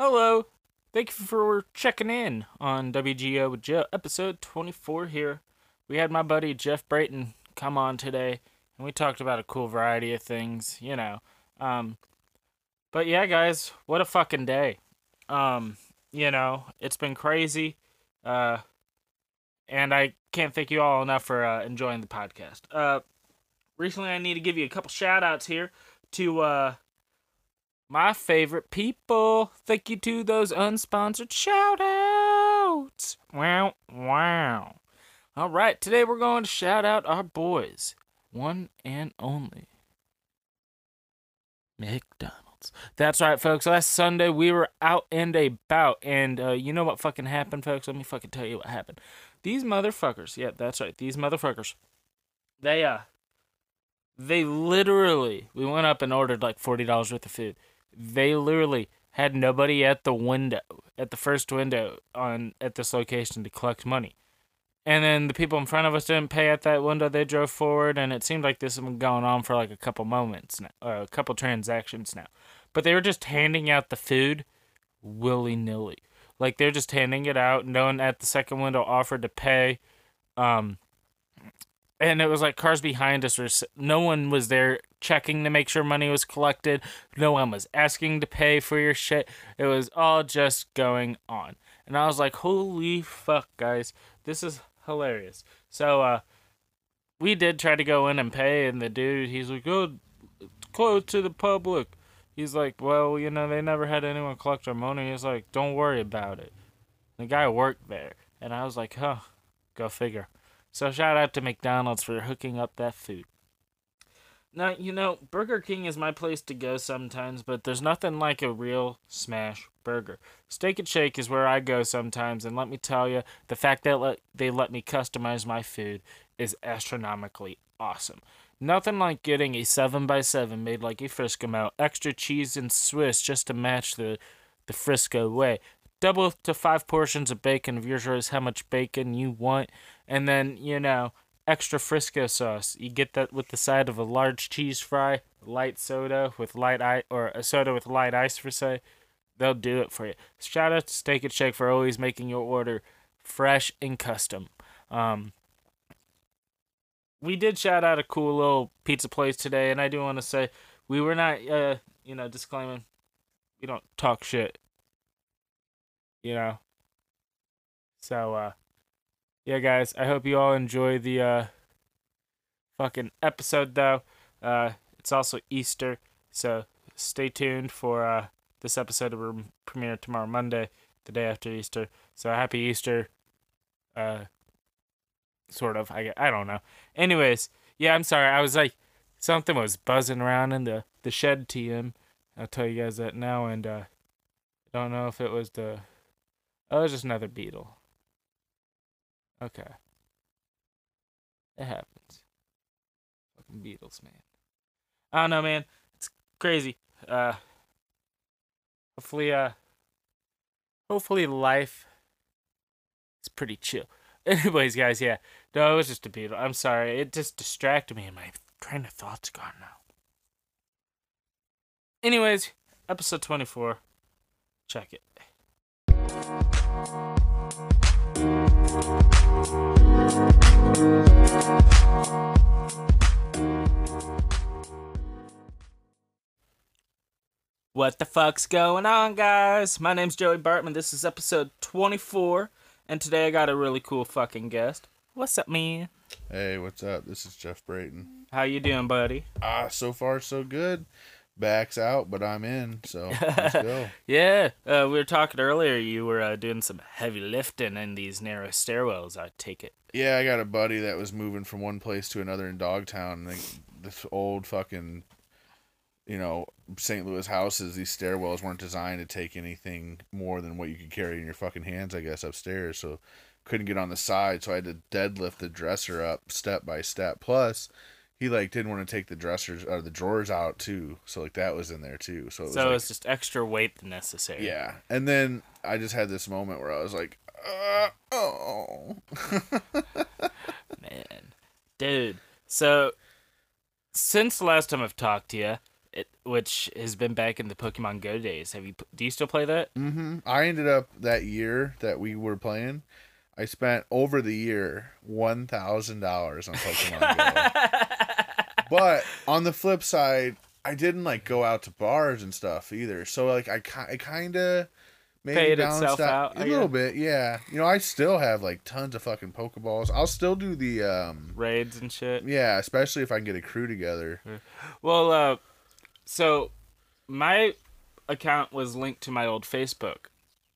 Hello. Thank you for checking in on WGO with Joe, episode 24 here. We had my buddy Jeff Brayton come on today, and we talked about a cool variety of things, you know. Um, but yeah, guys, what a fucking day. Um, you know, it's been crazy. Uh, and I can't thank you all enough for uh, enjoying the podcast. Uh, recently, I need to give you a couple shout outs here to uh, my favorite people. Thank you to those unsponsored shout outs. Wow, wow. All right, today we're going to shout out our boys, one and only McDonald's. That's right, folks. Last Sunday we were out and about, and uh, you know what fucking happened, folks? Let me fucking tell you what happened. These motherfuckers, yeah, that's right. These motherfuckers, they uh, they literally, we went up and ordered like forty dollars worth of food. They literally had nobody at the window, at the first window on at this location to collect money. And then the people in front of us didn't pay at that window. They drove forward, and it seemed like this has been going on for like a couple moments now, or a couple transactions now. But they were just handing out the food willy nilly. Like they're just handing it out. No one at the second window offered to pay. Um, and it was like cars behind us were no one was there checking to make sure money was collected. No one was asking to pay for your shit. It was all just going on. And I was like, "Holy fuck, guys. This is hilarious." So uh we did try to go in and pay and the dude, he's like, "Oh, it's closed to the public." He's like, "Well, you know, they never had anyone collect our money." He's like, "Don't worry about it." The guy worked there, and I was like, "Huh, go figure." So shout out to McDonald's for hooking up that food. Now, you know, Burger King is my place to go sometimes, but there's nothing like a real smash burger. Steak and Shake is where I go sometimes, and let me tell you, the fact that let, they let me customize my food is astronomically awesome. Nothing like getting a 7x7 made like a Frisco melt, extra cheese and Swiss just to match the, the Frisco way. Double to five portions of bacon if your choice how much bacon you want. And then, you know, extra Frisco sauce. You get that with the side of a large cheese fry, light soda with light ice, or a soda with light ice for say. They'll do it for you. Shout out to Steak and Shake for always making your order fresh and custom. Um, we did shout out a cool little pizza place today, and I do want to say we were not, uh, you know, disclaiming we don't talk shit, you know. So, uh, yeah, guys, I hope you all enjoy the uh, fucking episode, though. Uh, it's also Easter, so stay tuned for uh, this episode will premiere tomorrow, Monday, the day after Easter. So happy Easter. Uh, sort of. I, I don't know. Anyways, yeah, I'm sorry. I was like, something was buzzing around in the, the shed TM. I'll tell you guys that now. And uh, I don't know if it was the. Oh, it was just another beetle. Okay. It happens. Fucking beetles, man. I don't know, man. It's crazy. Uh, hopefully, uh, hopefully life is pretty chill. Anyways, guys, yeah. No, it was just a beetle. I'm sorry. It just distracted me and my train of thought's gone now. Anyways, episode 24. Check it. What the fuck's going on, guys? My name's Joey Bartman. This is episode 24, and today I got a really cool fucking guest. What's up, man? Hey, what's up? This is Jeff Brayton. How you doing, buddy? Ah, so far so good. Back's out, but I'm in, so let's go. yeah, uh, we were talking earlier. You were uh, doing some heavy lifting in these narrow stairwells. I take it. Yeah, I got a buddy that was moving from one place to another in Dogtown. Like this old fucking, you know, St. Louis houses. These stairwells weren't designed to take anything more than what you could carry in your fucking hands, I guess, upstairs. So couldn't get on the side, so I had to deadlift the dresser up step by step. Plus, he like didn't want to take the dressers or the drawers out too, so like that was in there too. So it was So like, it's just extra weight necessary. yeah. And then I just had this moment where I was like, uh, oh, man, dude. So since the last time I've talked to you, it, which has been back in the Pokemon Go days. Have you? Do you still play that? Mm-hmm. I ended up that year that we were playing. I spent over the year one thousand dollars on Pokemon Go. but on the flip side, I didn't like go out to bars and stuff either. So like I, I kind of maybe Paid balanced itself out, a I little bit. Yeah, you know, I still have like tons of fucking Pokeballs. I'll still do the um, Raids and shit. yeah, especially if I can get a crew together. Well, uh, so my account was linked to my old Facebook,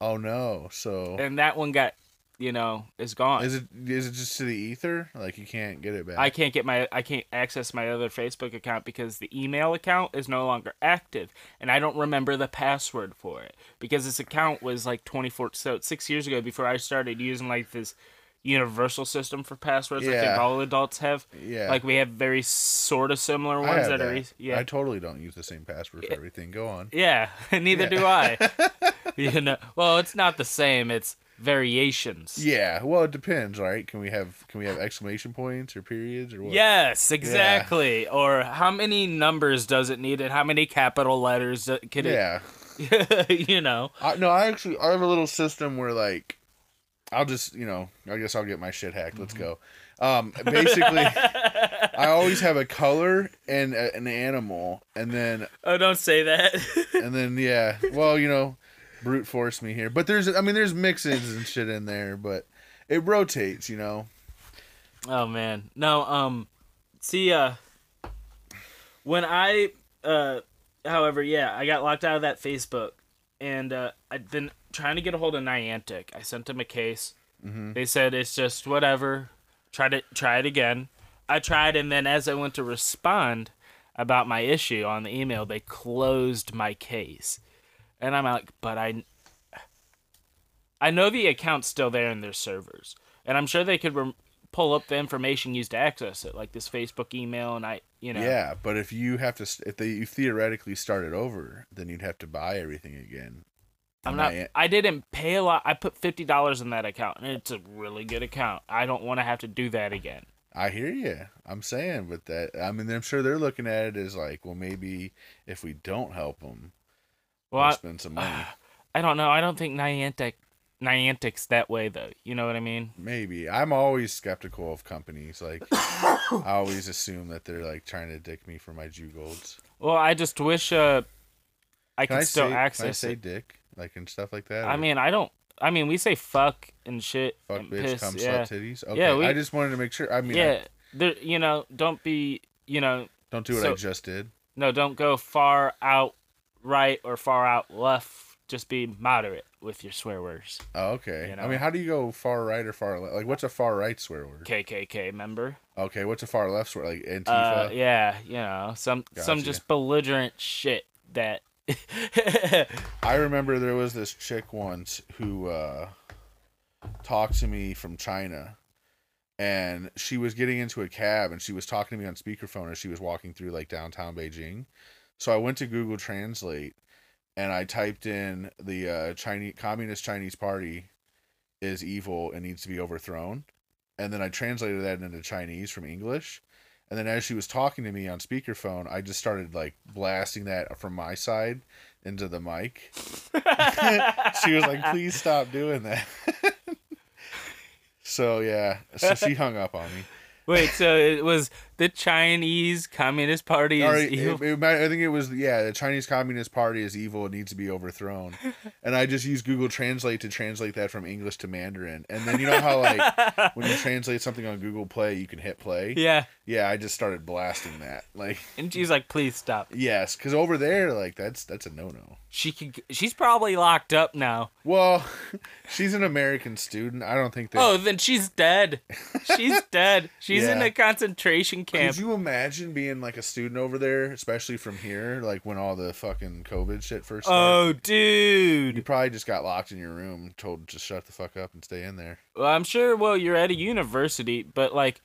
Oh no! So and that one got, you know, is gone. is it is it just to the ether? Like you can't get it back? I can't get my I can't access my other Facebook account because the email account is no longer active and I don't remember the password for it because this account was like 24 so 6 years ago before I started using like this universal system for passwords I think Yeah. all adults have Yeah. like we have very sort of similar ones have that, are that. yeah I totally don't use the same password for everything. Go on. yeah neither do I you know well it's not the same it's variations Yeah, well, it depends, right? Can we have can we have exclamation points or periods or what? Yes, exactly. Or how many numbers does it need, and how many capital letters could Yeah. it? you know. I, no, I actually I have a little system where like I'll just you know I guess I'll get my shit hacked. Let's go. Um, basically, I always have a color and a, an animal, and then Oh, don't say that. and then yeah, well you know, brute force me here. But there's I mean there's mixes and shit in there, but it rotates, you know. oh man, no. Um, see, uh, when I, uh, however, yeah, I got locked out of that Facebook, and uh, I've been trying to get a hold of Niantic. I sent them a case. They said it's just whatever. Try to try it again. I tried, and then as I went to respond about my issue on the email, they closed my case, and I'm like, but I, I know the account's still there in their servers, and I'm sure they could rem- pull up the information used to access it, like this Facebook email, and I, you know, Yeah, but if you have to, if they you theoretically started over, then you'd have to buy everything again. I'm not. Nian- I didn't pay a lot. I put fifty dollars in that account, and it's a really good account. I don't want to have to do that again. I hear you. I'm saying, but that I mean, I'm sure they're looking at it as like, well, maybe if we don't help them, Well, I, spend some money. I don't know. I don't think Niantic, Niantic's that way though. You know what I mean? maybe I'm always skeptical of companies. Like, I always assume that they're like trying to dick me for my Jew golds. Well, I just wish uh, I Can could I still say? Can I access say it. dick like and stuff like that? I or mean, I don't. I mean, we say fuck and shit fuck and bitch, piss. cum yeah, titties. Okay, Yeah, we- I just wanted to make sure. I mean, I- yeah. There, you know, don't be. You know, don't do what I just did. no, don't go far out right or far out left. Just be moderate with your swear words. Oh, okay. You I mean, how do you go far right or far left? Like, what's a far right swear word? KKK member. Okay, what's a far left swear? Like Uh, Antifa. yeah, you know, some some just belligerent shit that. I remember there was this chick once who uh, talked to me from China, and she was getting into a cab and she was talking to me on speakerphone as she was walking through like downtown Beijing. So I went to Google Translate and I typed in the uh, Chinese Communist Chinese Party is evil and needs to be overthrown, and then I translated that into Chinese from English. And then as she was talking to me on speakerphone, I just started like blasting that from my side into the mic. she was like, "Please stop doing that." so yeah, so she hung up on me. Wait, so it was the Chinese Communist Party is it- evil? it- it I think it was yeah. The Chinese Communist Party is evil. It needs to be overthrown. And I just used Google Translate to translate that from English to Mandarin. And then you know how like when you translate something on Google Play, you can hit play. yeah, Yeah, I just started blasting that. Like and she's like, "Please stop." yes, because over there, like that's that's a no no. She could. She's probably locked up now. Well, she's an American student. I don't think that. Oh, then she's dead. She's dead. She's in a concentration camp. Could you imagine being like a student over there, especially from here, like when all the fucking COVID shit first started? Oh, dude. You dude. probably just got locked in your room, told to shut the fuck up and stay in there. Well, I'm sure. Well, you're at a university, but like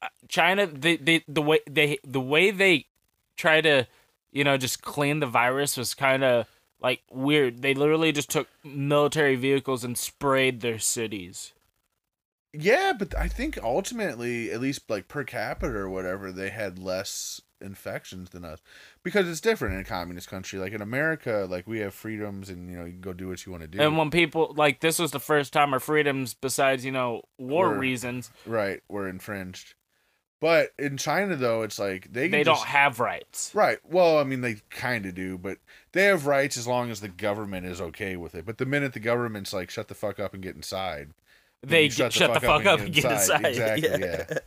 uh, China, they, they the way they the way they try to, you know, just clean the virus was kind of like weird. They literally just took military vehicles and sprayed their cities. Yeah, but I think ultimately, at least like per capita or whatever, they had less infections than us because it's different in a communist country. Like in America, like we have freedoms and you know you can go do what you want to do. And when people like this was the first time our freedoms, besides you know war Were- reasons, right, were infringed. But in China though, it's like they they just, don't have rights. Right. Well, I mean, they kind of do, but they have rights as long as the government is okay with it. But the minute the government's like, shut the fuck up and get inside, They you get, shut the fuck up and get inside. Exactly. Yeah. Yeah.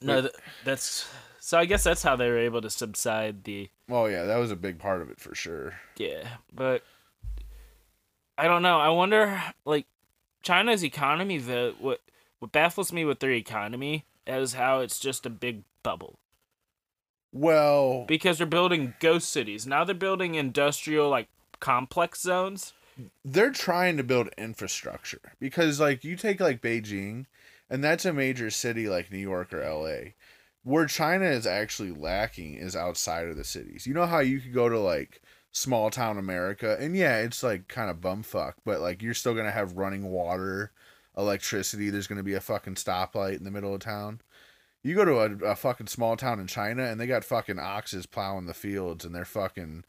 No, th- that's so. I guess that's how they were able to subside the Well, yeah, that was a big part of it for sure. yeah. But I don't know. I wonder, like China's economy. The what what baffles me with their economy is how it's just a big bubble Well, because they're building ghost cities now. They're building industrial like complex zones. they're trying to build infrastructure because, like, you take like Beijing, and that's a major city like New York or L.A. Where China is actually lacking is outside of the cities. You know how you could go to like small town America, and yeah, it's like kind of bumfuck, but like you're still gonna have running water, electricity. There's gonna be a fucking stoplight in the middle of town. You go to a, a fucking small town in China, and they got fucking oxes plowing the fields, and they're fucking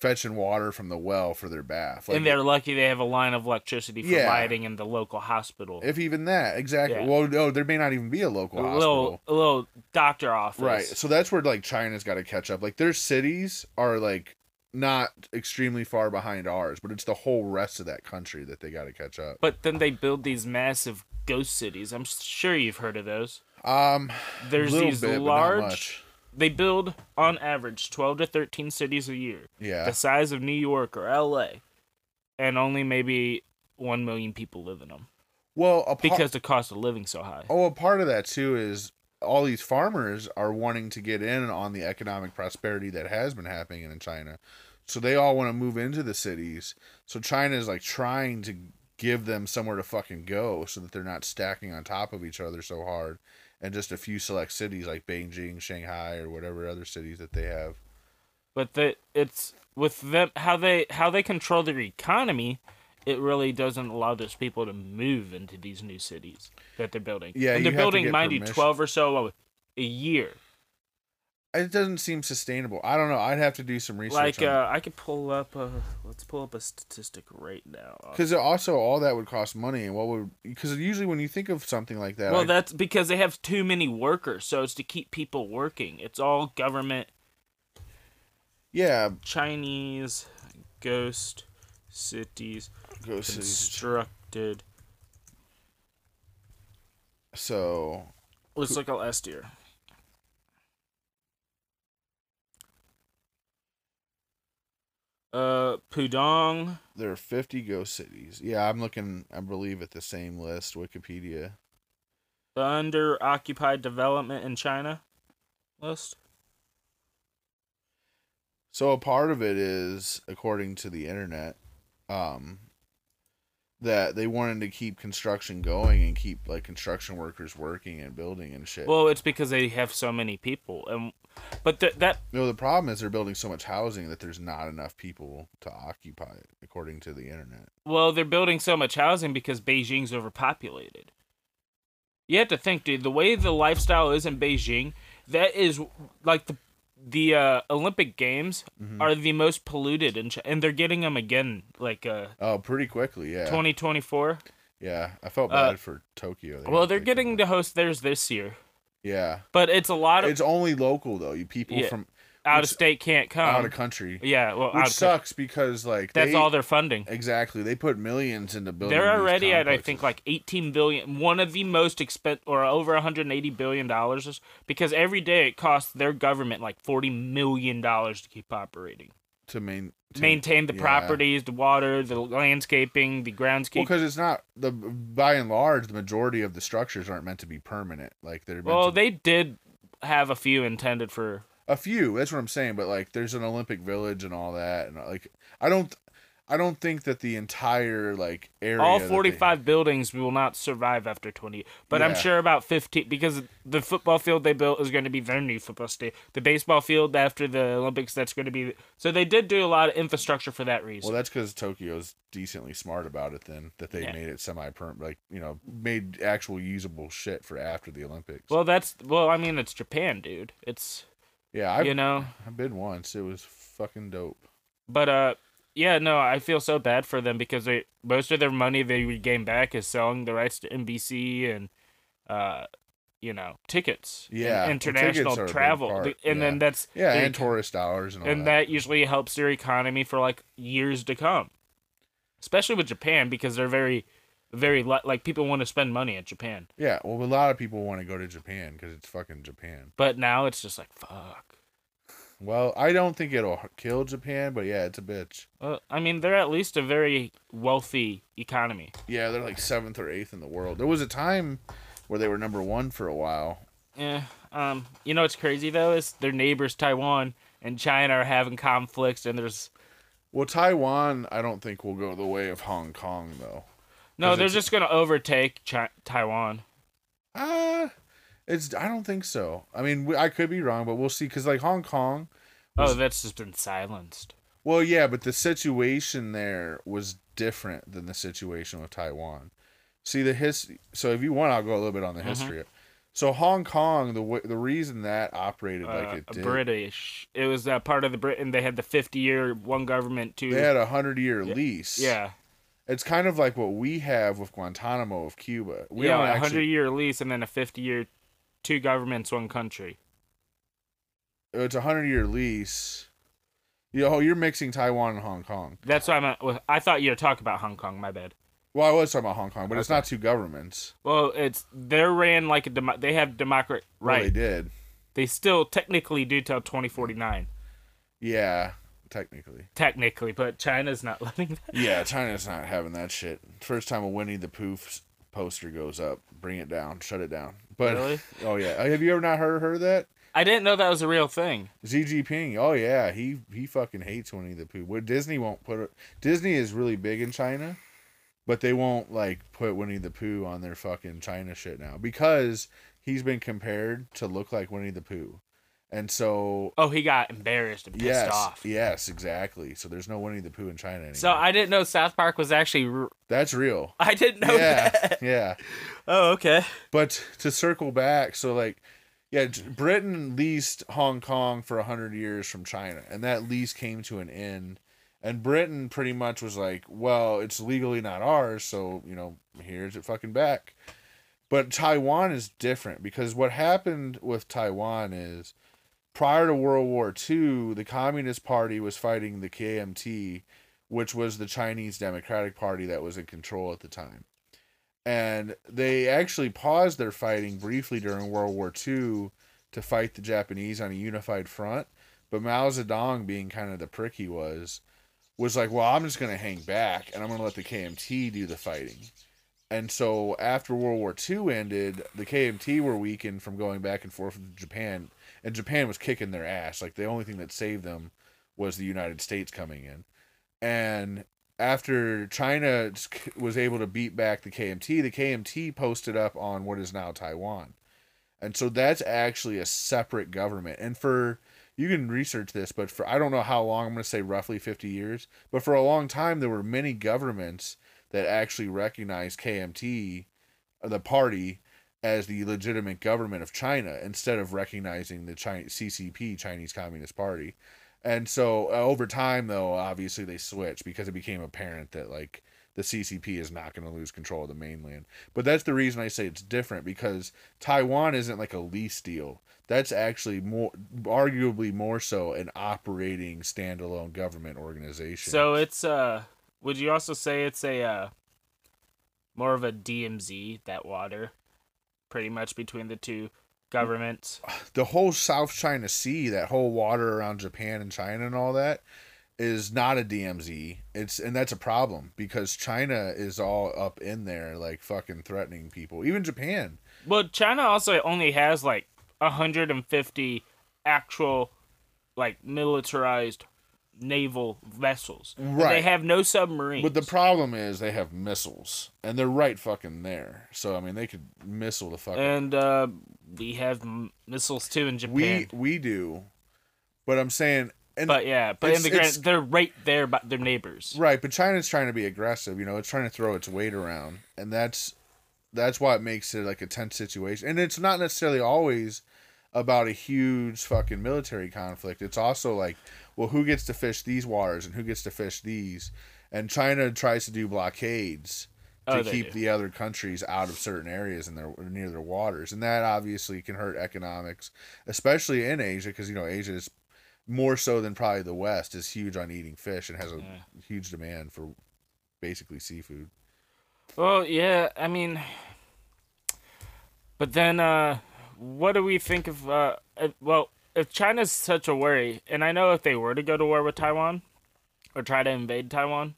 fetching water from the well for their bath. and they're lucky they have a line of electricity for Yeah. lighting in the local hospital. If even that, exactly. Yeah. Well, no, there may not even be a local a hospital. little a little doctor office. Right. So that's where like China's got to catch up. Like their cities are like not extremely far behind ours, but it's the whole rest of that country that they got to catch up. But then they build these massive ghost cities. I'm sure you've heard of those. Um, There's these bit, large. They build on average 12 to 13 cities a year, Yeah. the size of New York or LA, and only maybe 1 million people live in them Well, a part, because the cost of living so high. oh, a part of that too is all these farmers are wanting to get in on the economic prosperity that has been happening in China. So they all want to move into the cities. So China is like trying to give them somewhere to fucking go so that they're not stacking on top of each other so hard. And just a few select cities like Beijing, Shanghai, or whatever other cities that they have. But the, it's with them how they how they control their economy, it really doesn't allow those people to move into these new cities that they're building. Yeah, and they're building, mind you, 12 or so a, year. It doesn't seem sustainable. I don't know. I'd have to do some research. Like uh, I could pull up a let's pull up a statistic right now. because also all that would cost money, and what would because usually when you think of something like that, well, I- that's because they have too many workers, so it's to keep people working. It's all government yeah, Chinese ghost cities constructed. So Let's look at last year. Uh, Pudong, there are 50 ghost cities. Yeah, I'm looking, I believe, at the same list, Wikipedia. the under occupied development in China list. So a part of it is, according to the internet, um, that they wanted to keep construction going and keep like construction workers working and building and shit. Well, it's because they have so many people, and but th- that no, the problem is they're building so much housing that there's not enough people to occupy it, according to the internet. well, they're building so much housing because Beijing's overpopulated. You have to think, dude. The way the lifestyle is in Beijing, that is like the the uh, Olympic Games Mm-hmm. are the most polluted, in Ch- and they're getting them again, like uh, Oh, pretty quickly, yeah. 2024. Yeah, I felt Uh, bad for Tokyo. They Well, they're getting to host theirs this year, Yeah, but it's a lot of it's only local though. You people Yeah. from out of state can't come. out of country, yeah, well, which out of sucks because like That's they, all their funding. Exactly, they put millions into building. They're already at I think like 18 billion, one of the most expen or over 180 billion dollars because every day it costs their government like 40 million dollars to keep operating. to main to, Maintain the yeah. properties, the water, the landscaping, the Well, groundskeeping. because it's not the by and large the majority of the structures aren't meant to be permanent. Like they're Well, to, they did have a few intended for a few. That's what I'm saying. But like, there's an Olympic Village and all that, and like, I don't. I don't think that the entire like area. All that they- 45 buildings will not survive after 20. But I'm sure about 15 because the football field they built is going to be their new football stadium. The baseball field after the Olympics that's going to be So they did do a lot of infrastructure for that reason. Well, that's because Tokyo's decently smart about it. Then that they Yeah. made it semi-perm, like you know, made actual usable shit for after the Olympics. well, that's well, I mean it's Japan, dude. It's yeah, I've, you know, I've been once. It was fucking dope. but uh yeah, no, I feel so bad for them because they most of their money they regain back is selling the rights to NBC and uh you know, tickets. Yeah, international tickets are a big travel. And yeah. then that's Yeah, they- and tourist dollars and all and that. that usually helps their economy for like years to come especially with japan because they're very very like people want to spend money in japan Yeah, well, a lot of people want to go to Japan because it's fucking Japan. but now it's just like fuck Well, I don't think it'll kill Japan, but yeah, it's a bitch. well, i mean they're at least a very wealthy economy Yeah, they're like seventh or eighth in the world. There was a time where they were number one for a while. yeah um you know what's crazy though is their neighbors taiwan and china are having conflicts and there's Well, Taiwan, I don't think will go the way of Hong Kong though. No they're just gonna overtake chi- taiwan Uh it's. I don't think so. I mean, we- I could be wrong, but we'll see. Cause like Hong Kong. oh that's just been silenced Well, yeah, but the situation there was different than the situation with Taiwan. See the history. So if you want, I'll go a little bit on the Mhm. history. So Hong Kong, the w- the reason that operated like uh, it did, british it was uh, part of the britain they had the 50 year one government two they had a hundred year lease. yeah it's kind of like what we have with Guantanamo of Cuba. We yeah, a hundred year lease and then a fifty year, two governments, one country. Oh, it's a hundred year lease. Yo, know, you're mixing Taiwan and Hong Kong. That's why I'm. I thought you were talking about Hong Kong. My bad. Well, I was talking about Hong Kong, but it's not two governments. Well, it's they're ran like a demo- they have democrat Well, right. they did. they still technically do till twenty forty nine. Yeah, technically. Technically, but China's not letting that. Yeah, China's not having that shit. First time a Winnie the Pooh poster goes up, bring it down, shut it down. But Really? oh yeah, uh, have you ever not heard heard of that? I didn't know that was a real thing. Xi Jinping. Oh yeah, he he fucking hates Winnie the Pooh. Well, Disney won't put it. Disney is really big in China, but they won't like put Winnie the Pooh on their fucking China shit now because he's been compared to look like Winnie the Pooh, and so Oh, he got embarrassed and pissed yes, off. yes, exactly. So there's no Winnie the Pooh in China anymore. So I didn't know South Park was actually. r- that's real. I didn't know yeah, that. yeah. Oh, okay. But to circle back, so like, yeah, Britain leased Hong Kong for a hundred years from China, and that lease came to an end. And Britain pretty much was like, well, it's legally not ours, so you know, here's it fucking back. But Taiwan is different because what happened with Taiwan is prior to World War II, the Communist Party was fighting the KMT, which was the Chinese Democratic Party that was in control at the time and they actually paused their fighting briefly during World War II to fight the Japanese on a unified front. But Mao Zedong, being kind of the prick he was, was like, "Well, I'm just gonna hang back and I'm gonna let the KMT do the fighting." And so after World War II ended, the KMT were weakened from going back and forth with Japan, and Japan was kicking their ass. Like the only thing that saved them was the United States coming in, and after China was able to beat back the KMT, the KMT posted up on what is now Taiwan. And so that's actually a separate government. And for you can research this, but for I don't know how long, I'm going to say roughly 50 years, but for a long time there were many governments that actually recognized KMT, uh, the party as the legitimate government of China instead of recognizing the China, CCP, Chinese Communist Party. And so uh, over time, though, obviously they switched because it became apparent that like the CCP is not going to lose control of the mainland. But that's the reason I say it's different because Taiwan isn't like a lease deal. That's actually more, arguably more so, an operating standalone government organization. So it's uh, would you also say it's a uh, more of a DMZ that water, pretty much between the two governments. the whole South China Sea, that whole water around Japan and China and all that, is not a DMZ. It's and that's a problem because China is all up in there, like fucking threatening people. Even Japan. Well, China also only has like 150 actual, like militarized naval vessels. Right. They have no submarines. But the problem is they have missiles, and they're right fucking there. So I mean, they could missile the fucking. and uh, we have m- missiles too in Japan. we we do, but I'm saying, and but yeah, but in the grand, they're right there by their neighbors. right, but China's trying to be aggressive. You know, it's trying to throw its weight around, and that's that's why it makes it like a tense situation. And it's not necessarily always about a huge fucking military conflict. It's also like, well, who gets to fish these waters and who gets to fish these? And China tries to do blockades to Oh, keep do. the other countries out of certain areas in their near their waters, and that obviously can hurt economics, especially in Asia, because you know Asia is more so than probably the West is huge on eating fish and has a Yeah. huge demand for basically seafood. Well, yeah, I mean, but then, uh, what do we think of? Uh, well, if China's such a worry, and I know if they were to go to war with Taiwan or try to invade Taiwan,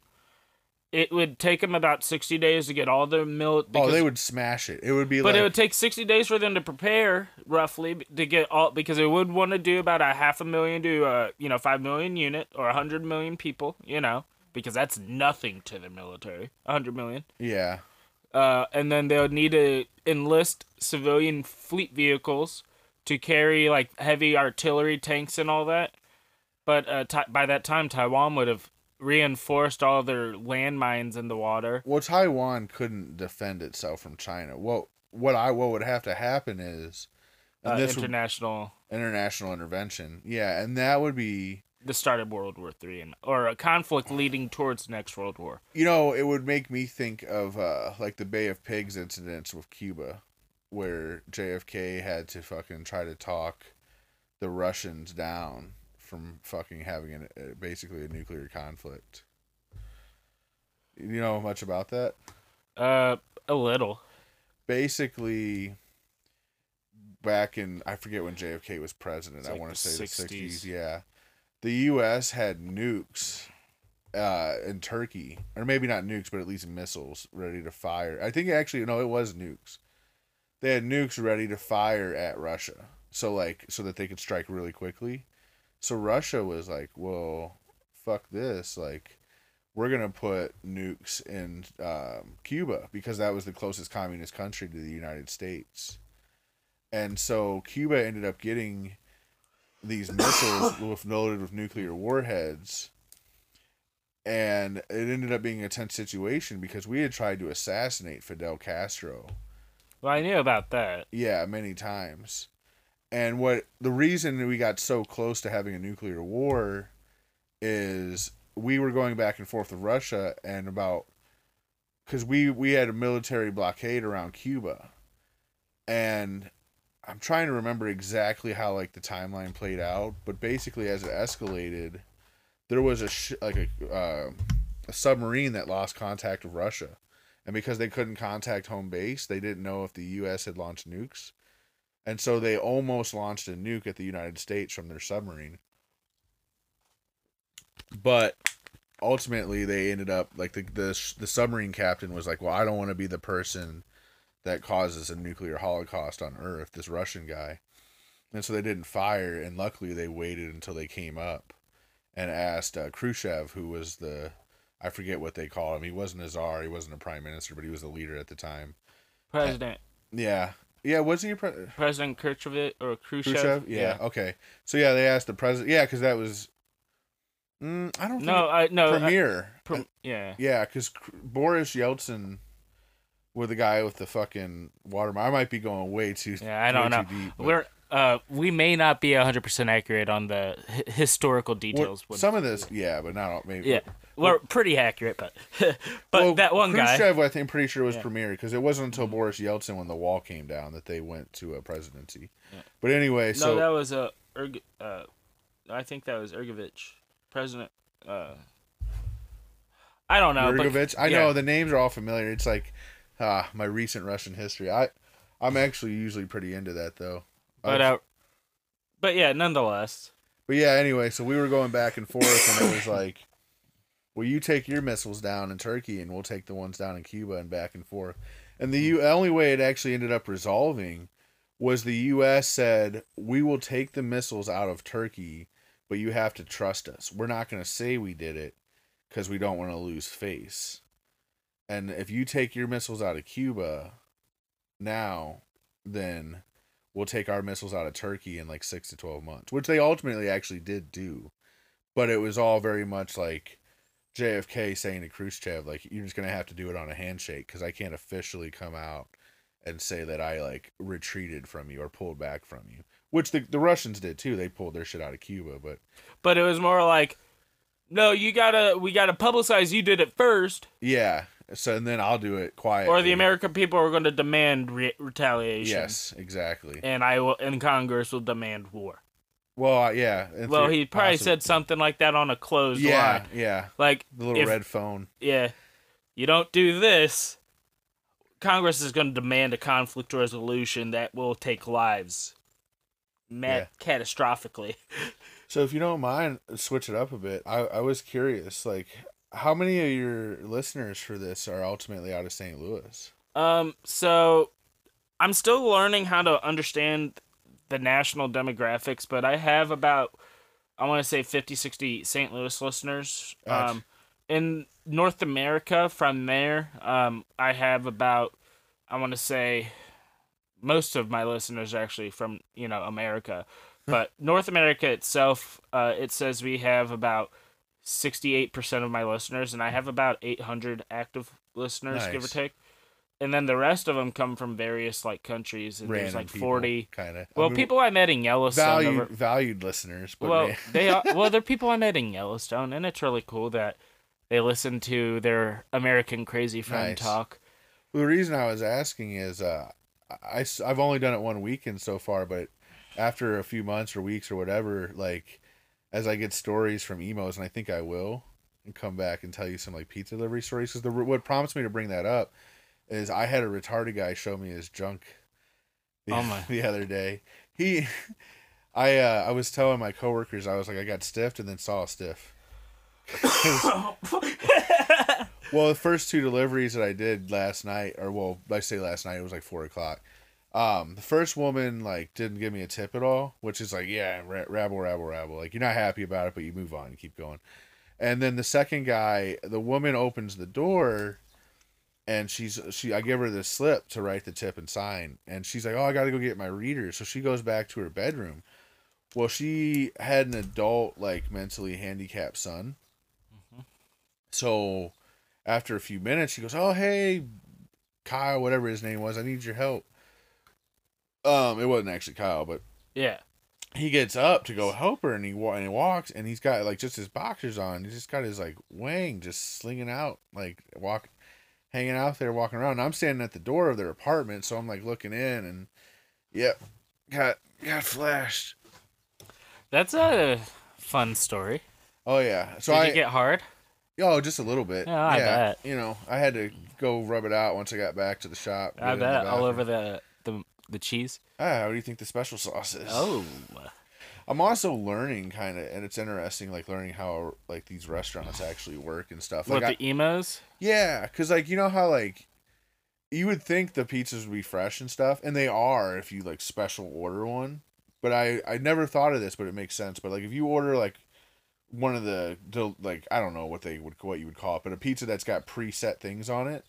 it would take them about sixty days to get all their mil. oh, they would smash it. It would be But like it would take sixty days for them to prepare, roughly, to get all because they would want to do about a half a million to uh, you know five million unit or a hundred million people, you know, because that's nothing to the military. A hundred million. yeah, uh, and then they would need to enlist civilian fleet vehicles to carry like heavy artillery tanks and all that. But uh, ti by that time, Taiwan would have reinforced all their landmines in the water. well, Taiwan couldn't defend itself from China. What what I what would have to happen is, Uh, would, international, international intervention. Yeah, and that would be the start of World War Three, and or a conflict leading towards the next World War. You know, it would make me think of uh, like the Bay of Pigs incidents with Cuba, where JFK had to fucking try to talk the Russians down from fucking having an, uh, basically a nuclear conflict. You know much about that? Uh, a little. Basically, back in I forget when JFK was president. It's I want to say the 60s. sixties. Yeah, the U.S. had nukes uh, in Turkey, or maybe not nukes, but at least missiles ready to fire. I think actually no, it was nukes. They had nukes ready to fire at Russia, so like so that they could strike really quickly. So Russia was like, "Well, fuck this!" Like, we're gonna put nukes in um, Cuba because that was the closest communist country to the United States, and so Cuba ended up getting these missiles with loaded with nuclear warheads and it ended up being a tense situation because we had tried to assassinate Fidel Castro. Well, I knew about that. Yeah, many times. And what the reason we got so close to having a nuclear war is we were going back and forth with Russia and about cuz we we had a military blockade around Cuba. And I'm trying to remember exactly how like the timeline played out, but basically as it escalated, there was a sh- like a uh, a submarine that lost contact with Russia, and because they couldn't contact home base, they didn't know if the U.S. had launched nukes, and so they almost launched a nuke at the United States from their submarine. But ultimately, they ended up like the the the submarine captain was like, "Well, I don't want to be the person that causes a nuclear holocaust on Earth." This Russian guy, and so they didn't fire, and luckily they waited until they came up and asked uh, Khrushchev, who was the I forget what they called him. He wasn't a czar, he wasn't a prime minister, but he was the leader at the time. President Yeah, yeah. Wasn't he pre- President President Khrushchev or Khrushchev? Khrushchev? Yeah. Okay. So yeah, they asked the president. Yeah, because that was. Mm, I don't No, I no. I- premier. prom- yeah. yeah, because Boris Yeltsin, with the guy with the fucking water. I might be going way too. Yeah, I don't know. Deep, but- We're uh we may not be hundred percent accurate on the hi- historical details. when- some of this, yeah, but not all. Maybe. yeah, we're pretty accurate, but but Well, that one guy. I think, pretty sure it was Yeah. premier because it wasn't until Boris Yeltsin, when the wall came down, that they went to a presidency. Yeah. But anyway, No, so that was a uh, Erg- uh, I think that was Ergovich, President. Uh, I don't know. but- Yurgovich. I yeah. know the names are all familiar. It's like ah, my recent Russian history. I, I'm actually usually pretty into that though. But uh, but yeah, nonetheless. But yeah, anyway, so we were going back and forth, and it was like, well, you take your missiles down in Turkey, and we'll take the ones down in Cuba, and back and forth. And the U- only way it actually ended up resolving was the U.S. said, we will take the missiles out of Turkey, but you have to trust us. We're not going to say we did it because we don't want to lose face. And if you take your missiles out of Cuba now, then we'll take our missiles out of Turkey in like six to 12 months, which they ultimately actually did do. But it was all very much like JFK saying to Khrushchev, like, you're just going to have to do it on a handshake because I can't officially come out and say that I like retreated from you or pulled back from you, which the, the Russians did too. They pulled their shit out of Cuba, but But it was more like, no, you gotta, we gotta publicize you did it first, yeah. So and then I'll do it quietly. or the American people are going to demand re- retaliation. Yes, exactly. And I will, and Congress will demand war. Well, uh, yeah. Well, he probably said something like that on a closed Yeah, line. yeah. Like, The little if- red phone. yeah, you don't do this, Congress is going to demand a conflict resolution that will take lives, mat- catastrophically. So if you don't mind, switch it up a bit. I I was curious, like, how many of your listeners for this are ultimately out of St. Louis? Um, so I'm still learning how to understand the national demographics, but I have about I want to say 50 60 St. Louis listeners. Gotcha. Um in North America from there, um I have about I want to say most of my listeners are actually from, you know, America. But North America itself, uh, it says we have about 68% of my listeners, and I have about 800 active listeners, give or Nice. take. And then the rest of them come from various like countries, and there's like 40. kind of. Well, people I met in Yellowstone. valued over- valued listeners, but well, they are, well, they're people I met in Yellowstone, and it's really cool that they listen to their American crazy friend Nice. talk. the reason I was asking is uh, I, I have only done it one weekend so far, but after a few months or weeks or whatever, like as I get stories from Imo's, and I think I will, and come back and tell you some like pizza delivery stories. Because the what prompts me to bring that up is I had a retarded guy show me his junk the, Oh the other day. He, I uh, I was telling my coworkers I was like I got stiffed and then saw a stiff. Well, the first two deliveries that I did last night, or well, I say last night, it was like four o'clock. Um, the first woman like didn't give me a tip at all, which is like, yeah, ra- rabble, rabble, rabble. Like you're not happy about it, but you move on and keep going. And then the second guy, the woman opens the door, and she's she. I give her the slip to write the tip and sign, and she's like, oh, I got to go get my reader. So she goes back to her bedroom. Well, she had an adult, like mentally handicapped son. So after a few minutes, she goes, "Oh, hey, Kyle, whatever his name was, I need your help." Um, it wasn't actually Kyle, but yeah. he gets up to go help her, and he and he walks, and he's got like just his boxers on. He's just got his like wang just slinging out, like walk, hanging out there, walking around. And I'm standing at the door of their apartment, so I'm like looking in, and yep, got got flashed. That's a fun story. Oh yeah, so Did I get hard? oh just a little bit. Yeah, I bet. You know, I had to go rub it out once I got back to the shop. I bet all over the the the cheese. Ah, how do you think the special sauce is? Oh, I'm also learning kind of, and it's interesting, like learning how like these restaurants actually work and stuff. Like, what I- the Imo's? yeah, because like you know how like you would think the pizzas would be fresh and stuff, and they are if you like special order one. But I I never thought of this, but it makes sense. But like if you order like one of the del- like I don't know what they would what you would call it, but a pizza that's got preset things on it,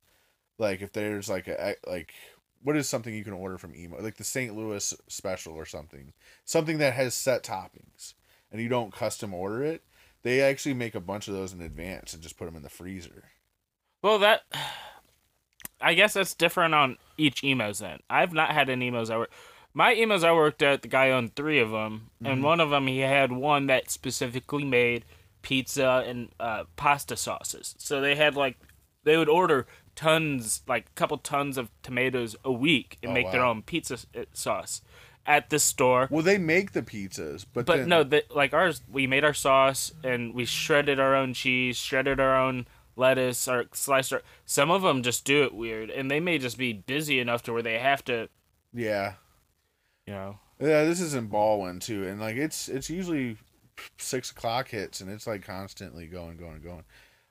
like if there's like a like what is something you can order from Imo like the St. Louis special or something something that has set toppings and you don't custom order it they actually make a bunch of those in advance and just put them in the freezer Well, that I guess that's different on each Imo's. Then I've not had any Imo's I work. My Imo's I worked at, the guy owned three of them, and one of them he had one that specifically made pizza and uh, pasta sauces. So they had like they would order tons, like a couple tons of tomatoes a week, and Oh, make their own pizza uh, sauce at the store. well they make the pizzas but But then, no, the, like ours, we made our sauce and we shredded our own cheese, shredded our own lettuce, or sliced our. Some of them just do it weird, and they may just be busy enough to where they have to, yeah you know. yeah this is in Ballwin too and like it's it's usually six o'clock hits and it's like constantly going going going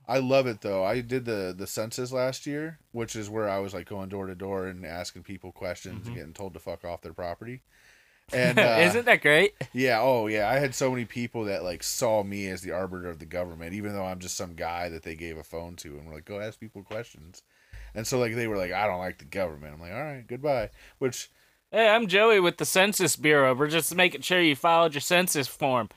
i love it though i did the the census last year which is where i was like going door to door and asking people questions Mm-hmm. and getting told to fuck off their property And uh, Isn't that great? yeah, oh yeah, I had so many people that like saw me as the arbiter of the government, even though I'm just some guy that they gave a phone to, and were like, go ask people questions. And so like they were like, I don't like the government. I'm like, all right, goodbye. Which Hey, I'm Joey with the Census Bureau. We're just making sure you followed your census form.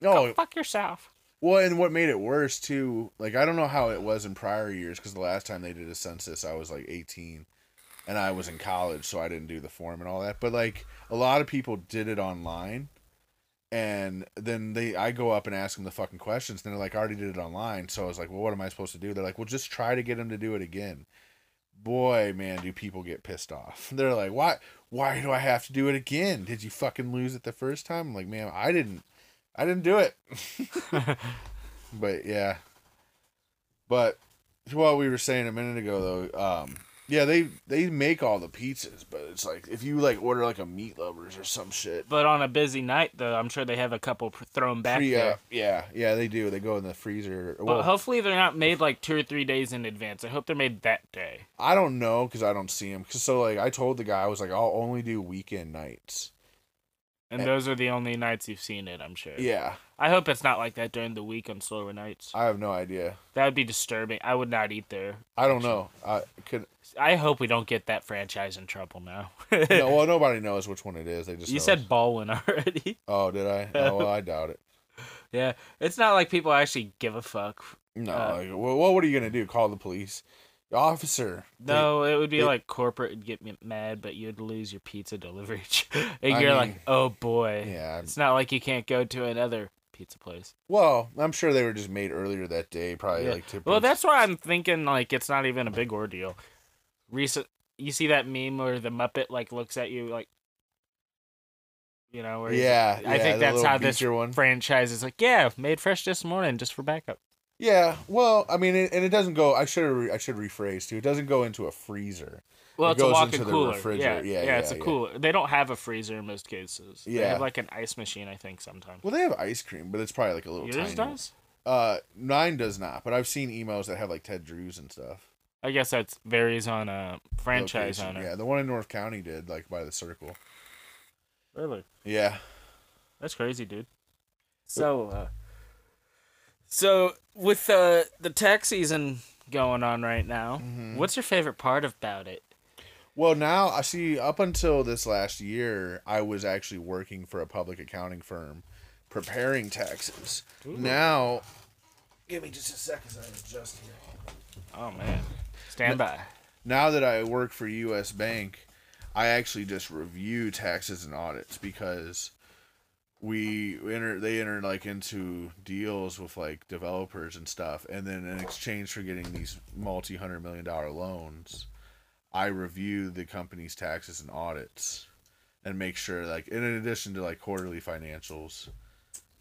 no, Go fuck yourself. Well, and what made it worse too, like I don't know how it was in prior years because the last time they did a census, I was like 18, and I was in college, so I didn't do the form and all that. But like a lot of people did it online, and then they, I go up and ask them the fucking questions, and they're like, I already did it online. So I was like, well, what am I supposed to do? They're like, well, just try to get them to do it again. Boy, man, do people get pissed off? They're like, why? Why do I have to do it again? Did you fucking lose it the first time? I'm like, man, I didn't. I didn't do it. but yeah. But what we were saying a minute ago though, um yeah, they they make all the pizzas, but it's like if you like order like a meat lovers or some shit. But on a busy night, though, I'm sure they have a couple thrown back there. uh, yeah, yeah, they do. They go in the freezer. But Well, hopefully they're not made like two or three days in advance. I hope they're made that day. I don't know because I don't see them. Cause so like I told the guy I was like I'll only do weekend nights. And Eh. those are the only nights you've seen it, I'm sure. Yeah, I hope it's not like that during the week on slower nights. I have no idea. That would be disturbing. I would not eat there. I don't know. I could. I hope we don't get that franchise in trouble now. No, well, nobody knows which one it is. They just you said it's- Ballwin already. Oh, did I? Oh, well, I doubt it. yeah, it's not like people actually give a fuck. No. Uh, like, well, what? What are you gonna do? Call the police, officer? No, it would be it- like corporate would get mad, but you'd lose your pizza delivery. and I you're mean, like, oh boy. Yeah. It's not like you can't go to another pizza place. Well, I'm sure they were just made earlier that day, probably Yeah. like two. Well, that's why I'm thinking like it's not even a big ordeal. Recent, you see that meme where the Muppet like looks at you like, you know, where he's- Yeah, I yeah, think that's how this one. franchise is like. Yeah, made fresh this morning just for backup. Yeah. Well, I mean, it, and it doesn't go. I should re, I should rephrase too. It doesn't go into a freezer. Well, It it's a goes walk-in into the cooler. Yeah, refrigerator. yeah, Yeah, it's a yeah, yeah. cooler. They don't have a freezer in most cases. Yeah, They have like an ice machine, I think, sometimes. Well, they have ice cream, but it's probably like a little Yours tiny. does. Uh, mine does not. But I've seen emails that have like Ted Drewes and stuff. I guess that varies on a franchise Location. owner. Yeah, the one in North County did like by the circle. Really, Yeah. that's crazy, dude. So, uh, so with uh, the tax season going on right now, Mhm. what's your favorite part about it? Well, now I see. Up until this last year, I was actually working for a public accounting firm, preparing taxes. Now, give me just a second. as I adjust here. Oh man, stand by. Now that I work for U.S. Bank, I actually just review taxes and audits because we enter. They enter like into deals with like developers and stuff, and then in exchange for getting these multi hundred million dollar loans, I review the company's taxes and audits and make sure like in addition to like quarterly financials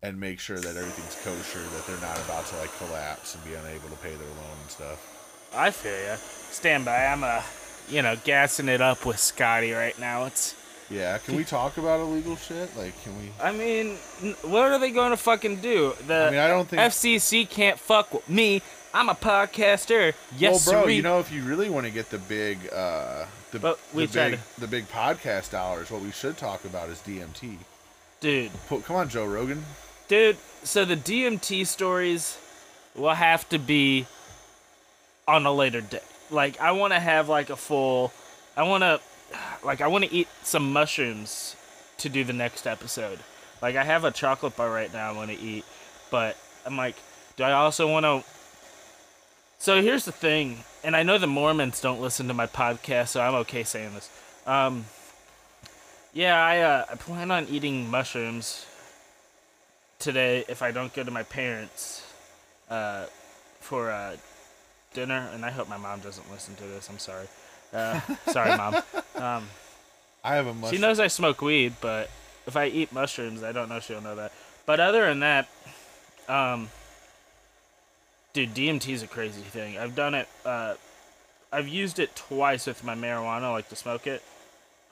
and make sure that everything's kosher that they're not about to like collapse and be unable to pay their loan and stuff. I feel ya. Stand by. I'm uh, you know, gassing it up with Scotty right now. It's. Yeah, can we talk about illegal shit? Like can we I mean, what are they going to fucking do? The I mean I don't think FCC can't fuck with me. I'm a podcaster. Yes, Well bro, you know if you really want to get the big uh the, the big the big podcast dollars, what we should talk about is DMT. dude, come on, Joe Rogan. dude. So the DMT stories will have to be on a later day. Like I want to have like a full. I want to, like I want to eat some mushrooms to do the next episode. Like I have a chocolate bar right now I want to eat, but I'm like, do I also want to? So here's the thing, and I know the Mormons don't listen to my podcast, so I'm okay saying this. Um, yeah, I uh, I plan on eating mushrooms today if I don't go to my parents uh, for uh, dinner, and I hope my mom doesn't listen to this. I'm sorry. Uh, sorry, mom. Um, I have a mushroom. she knows I smoke weed, but if I eat mushrooms, I don't know she'll know that. But other than that, um, dude, DMT is a crazy thing. I've done it. Uh, I've used it twice with my marijuana, like to smoke it.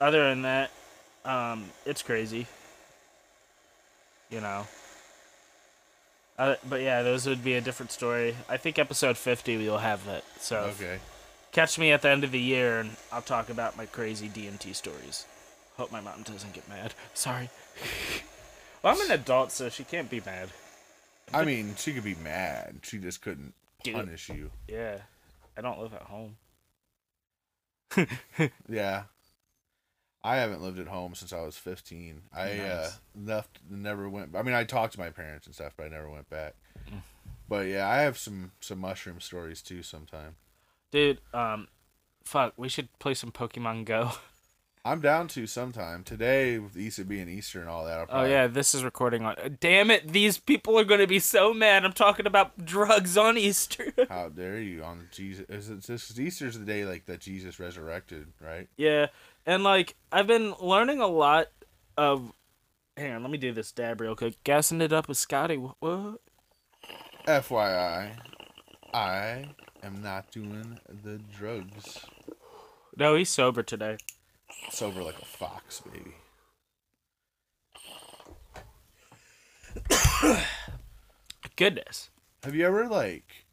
Other than that, um, it's crazy. You know. Uh, but yeah, those would be a different story. I think episode 50 we'll have that. So Okay. Catch me at the end of the year and I'll talk about my crazy DMT stories. Hope my mom doesn't get mad. Sorry. well, I'm an adult, so she can't be mad. I mean, she could be mad. She just couldn't Dude. punish you. Yeah. I don't live at home. Yeah. I haven't lived at home since I was 15. I uh, left, never went. I mean, I talked to my parents and stuff, but I never went back. Mm. But yeah, I have some some mushroom stories too. Sometime Dude, um, fuck, we should play some Pokemon Go. I'm down to sometime today with Easter being Easter and all that. I'll Oh yeah, this is recording on. Damn it! These people are gonna be so mad. I'm talking about drugs on Easter. How dare you on Jesus? Is this Easter's the day like that Jesus resurrected, right? yeah, and like I've been learning a lot of. Hang on, let me do this dab real quick. Gassing it up with Scotty. What? what? FYI, I am not doing the drugs. No, he's sober today. Sober like a fox, baby. Goodness. Have you ever like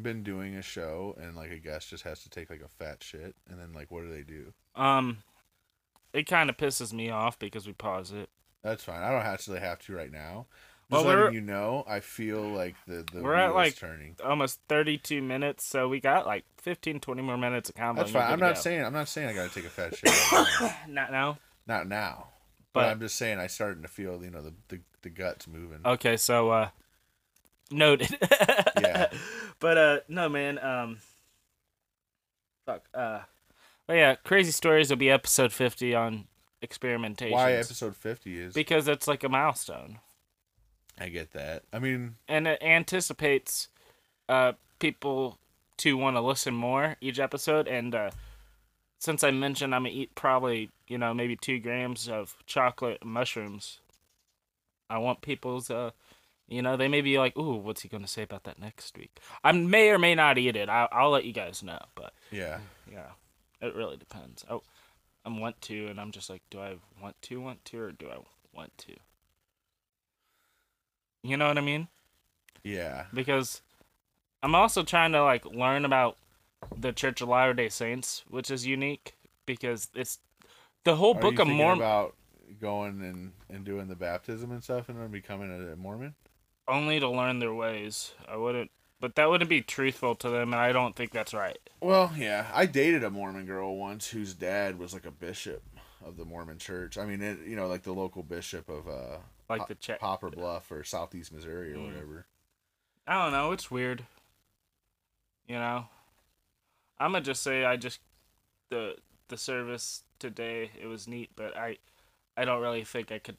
been doing a show and like a guest just has to take like a fat shit and then like what do they do? Um, it kind of pisses me off because we pause it. That's fine. I don't actually have to right now. Well, Just letting you know, I feel like the the We're at, like, turning. Almost 32 minutes, so we got like 15, 20 more minutes of combo. That's fine. I'm not saying I'm not saying I gotta take a fat shit. Not now. not now. But, But- I'm just saying I starting to feel you know the the, the guts moving. Okay, so uh noted. Yeah. But uh no man, um fuck. Uh but yeah, crazy stories will be episode 50 on experimentation. Why episode 50 is Because it's like a milestone. I get that. I mean, And it anticipates uh people to want to listen more each episode and uh since I mentioned I'm gonna eat probably, you know, maybe two grams of chocolate mushrooms, I want people's uh you know, they may be like, "Ooh, what's he gonna say about that next week?" I may or may not eat it. I, I'll let you guys know, but yeah. yeah, it really depends. Oh, I'm want to, and I'm just like, do I want to want to, or do I want to? You know what I mean? Yeah. Because I'm also trying to like learn about the Church of Latter Day Saints, which is unique because it's the whole Are Book of Mormon. about going and, and doing the baptism and stuff and then becoming a Mormon? only to learn their ways. I wouldn't, but that wouldn't be truthful to them, and I don't think that's right. Well, yeah. I dated a Mormon girl once whose dad was like a bishop of the Mormon church. I mean, it, you know, like the local bishop of uh Like Po- the check. Poplar Bluff or Southeast Missouri or Mm. whatever. I don't know. It's weird. You know, I'm gonna just say I just the the service today it was neat, but I I don't really think I could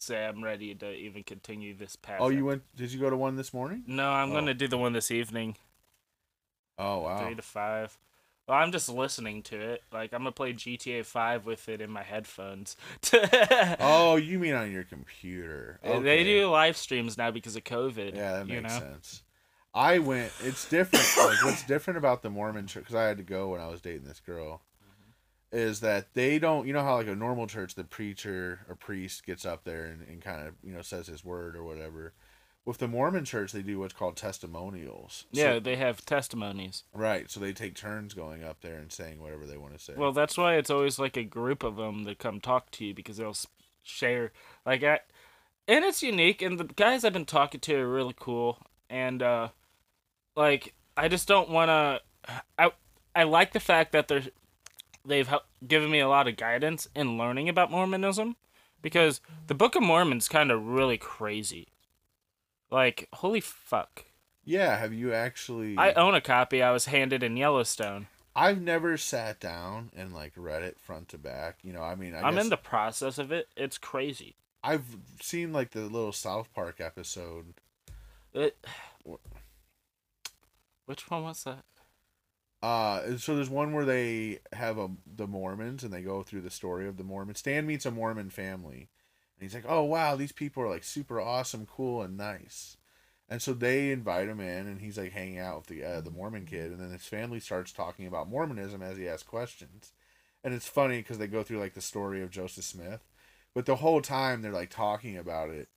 say I'm ready to even continue this path. Oh, you went? Did you go to one this morning? No, I'm Oh. gonna do the one this evening, Oh wow. three to five. Well, I'm just listening to it. Like I'm gonna play GTA Five with it in my headphones. Oh, you mean on your computer? They do live streams now because of COVID. Yeah, that you makes know? sense. I went. It's different. like what's different about the Mormon church? Because I had to go when I was dating this girl. Mm-hmm. Is that they don't? You know how like a normal church, the preacher or priest gets up there and, and kind of you know says his word or whatever. With the Mormon church, they do what's called testimonials. So- Yeah, they have testimonies. right. So they take turns going up there and saying whatever they want to say. Well, that's why it's always like a group of them that come talk to you because they'll share like I, and it's unique. And the guys I've been talking to are really cool. And uh, like I just don't want to. I I like the fact that they're they've given me a lot of guidance in learning about Mormonism because the Book of Mormon's kind of really crazy. Like holy fuck! yeah. Have you actually? I own a copy. I was handed in Yellowstone. I've never sat down and like read it front to back. You know, I mean, I I'm guess in the process of it. It's crazy. I've seen like the little South Park episode. It, which one was that? Uh, so there's one where they have a the Mormons and they go through the story of the Mormons. Stan meets a Mormon family, and he's like, "Oh wow, these people are like super awesome, cool, and nice." And so they invite him in, and he's like hanging out with the uh, the Mormon kid, and then his family starts talking about Mormonism as he asks questions, and it's funny because they go through like the story of Joseph Smith, but the whole time they're like talking about it,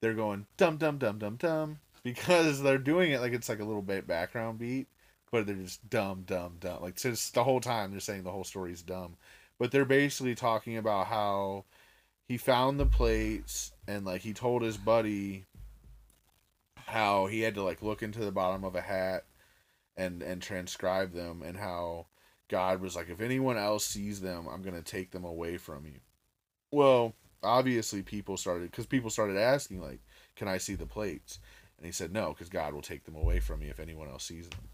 they're going dum dum dum dum dum because they're doing it like it's like a little bit background beat, but they're just dumb dumb dumb. Like just the whole time they're saying the whole story's dumb, but they're basically talking about how he found the plates and like he told his buddy how he had to like look into the bottom of a hat and and transcribe them and how God was like if anyone else sees them I'm going to take them away from you. Well, obviously people started cuz people started asking like can I see the plates? And he said no cuz God will take them away from me if anyone else sees them.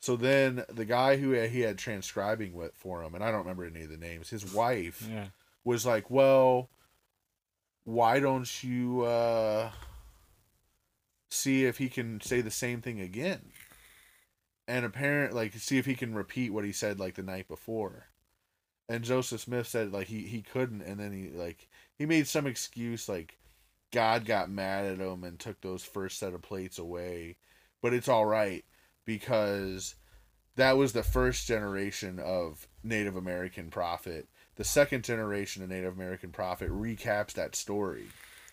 So then the guy who he had transcribing with for him and I don't remember any of the names, his wife Yeah. was like, "Well, why don't you uh see if he can say the same thing again?" And apparent like see if he can repeat what he said like the night before. And Joseph Smith said like he he couldn't and then he like he made some excuse like God got mad at him and took those first set of plates away. But it's all right because that was the first generation of Native American prophet the second generation of Native American prophet recaps that story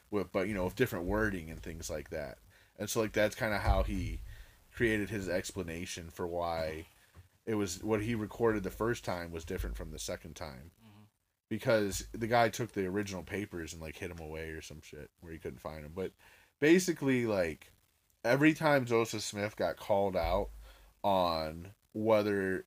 with but you know with different wording and things like that. And so like that's kind of how he created his explanation for why it was what he recorded the first time was different from the second time. Mm-hmm. Because the guy took the original papers and like hid them away or some shit where he couldn't find them. But basically like every time Joseph Smith got called out on whether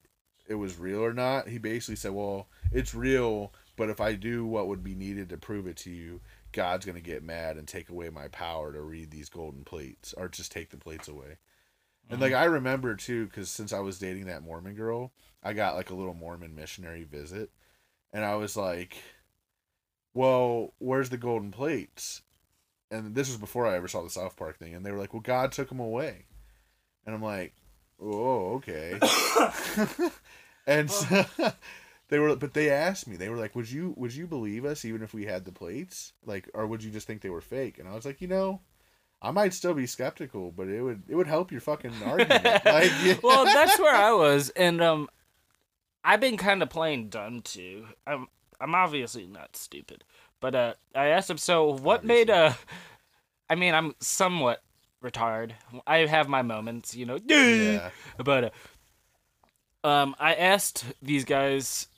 it was real or not, he basically said, "Well, it's real, but if I do what would be needed to prove it to you, God's gonna get mad and take away my power to read these golden plates, or just take the plates away." And like mm-hmm. I remember too, because since I was dating that Mormon girl, I got like a little Mormon missionary visit, and I was like, "Well, where's the golden plates?" And this was before I ever saw the South Park thing, and they were like, "Well, God took them away," and I'm like, "Oh, okay." and so, they were, but they asked me, they were like, "Would you would you believe us even if we had the plates, like, or would you just think they were fake?" And I was like, you know. I might still be skeptical, but it would it would help your fucking argument. Like, yeah. well, that's where I was, and um, I've been kind of playing dumb too. I'm I'm obviously not stupid, but uh, I asked him. So, what made uh, I mean, I'm somewhat retarded. I have my moments, you know. Yeah. But uh, um, I asked these guys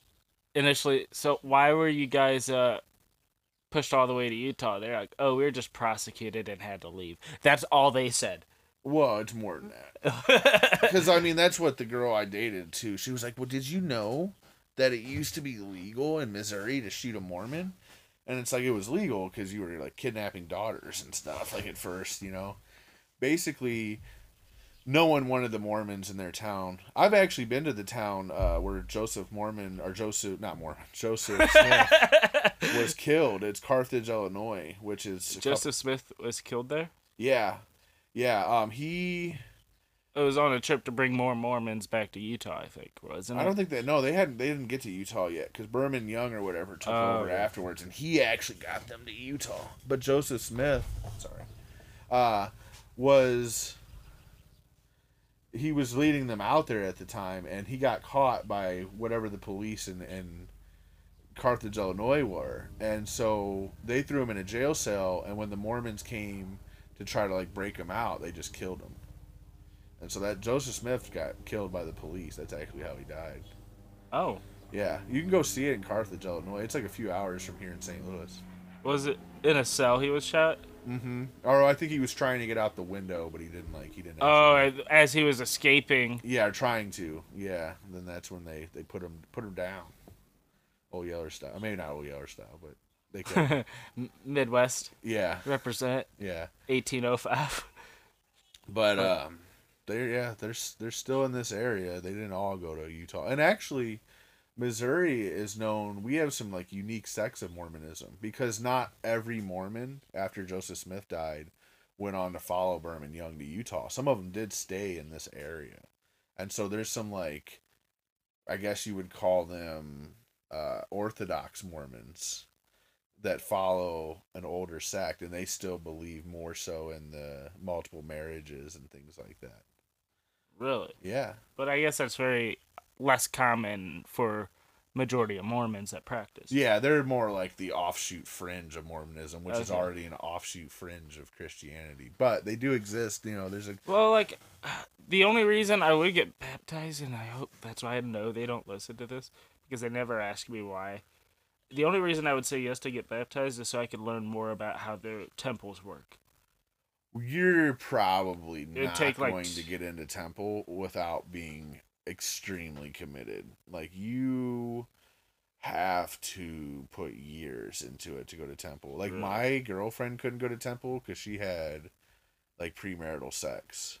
initially. So, why were you guys uh pushed all the way to Utah? They're like, oh, we were just prosecuted and had to leave. That's all they said. Well, it's more than that. Because I mean, that's what the girl I dated too. She was like, "Well, did you know that it used to be legal in Missouri to shoot a Mormon?" And it's like it was legal because you were like kidnapping daughters and stuff. Like at first, you know, basically, no one wanted the Mormons in their town. I've actually been to the town uh, where Joseph Mormon or Joseph, not Mormon, Joseph Smith was killed. It's Carthage, Illinois, which is a couple- Joseph Smith was killed there. yeah, yeah. Um, he. It was on a trip to bring more Mormons back to Utah, I think, wasn't it? I don't think that. No, they hadn't. They didn't get to Utah yet because Brigham Young or whatever took Oh, over yeah. afterwards, and he actually got them to Utah. But Joseph Smith, sorry, uh, was he was leading them out there at the time, and he got caught by whatever the police in in Carthage, Illinois were, and so they threw him in a jail cell. And when the Mormons came to try to like break him out, they just killed him. And so that Joseph Smith got killed by the police. That's actually how he died. Oh, Yeah, you can go see it in Carthage, Illinois. It's like a few hours from here in St. Louis. was it in a cell he was shot? Mm-hmm. Or I think he was trying to get out the window, but he didn't like he didn't. Oh, actually- as he was escaping. yeah, trying to. Yeah, then that's when they they put him put him down. Old Yeller style. Maybe not Old Yeller style, but they could. Midwest yeah, represent yeah. 1805. But um, they're yeah they're they're still in this area. They didn't all go to Utah, and actually, Missouri is known. We have some like unique sects of Mormonism because not every Mormon after Joseph Smith died went on to follow Brigham Young to Utah. Some of them did stay in this area, and so there's some like, I guess you would call them uh, Orthodox Mormons that follow an older sect and they still believe more so in the multiple marriages and things like that. Really? Yeah. But I guess that's very less common for majority of Mormons that practice. Yeah, they're more like the offshoot fringe of Mormonism, which is already an offshoot fringe of Christianity. But they do exist, you know, there's a Well, like the only reason I would get baptized, and I hope that's why I know they don't listen to this, because they never ask me why. The only reason I would say yes to get baptized is so I could learn more about how the temples work. You're probably would not take, like, going to get into temple without being extremely committed. Like you have to put years into it to go to temple. Like Really? my girlfriend couldn't go to temple because she had like premarital sex.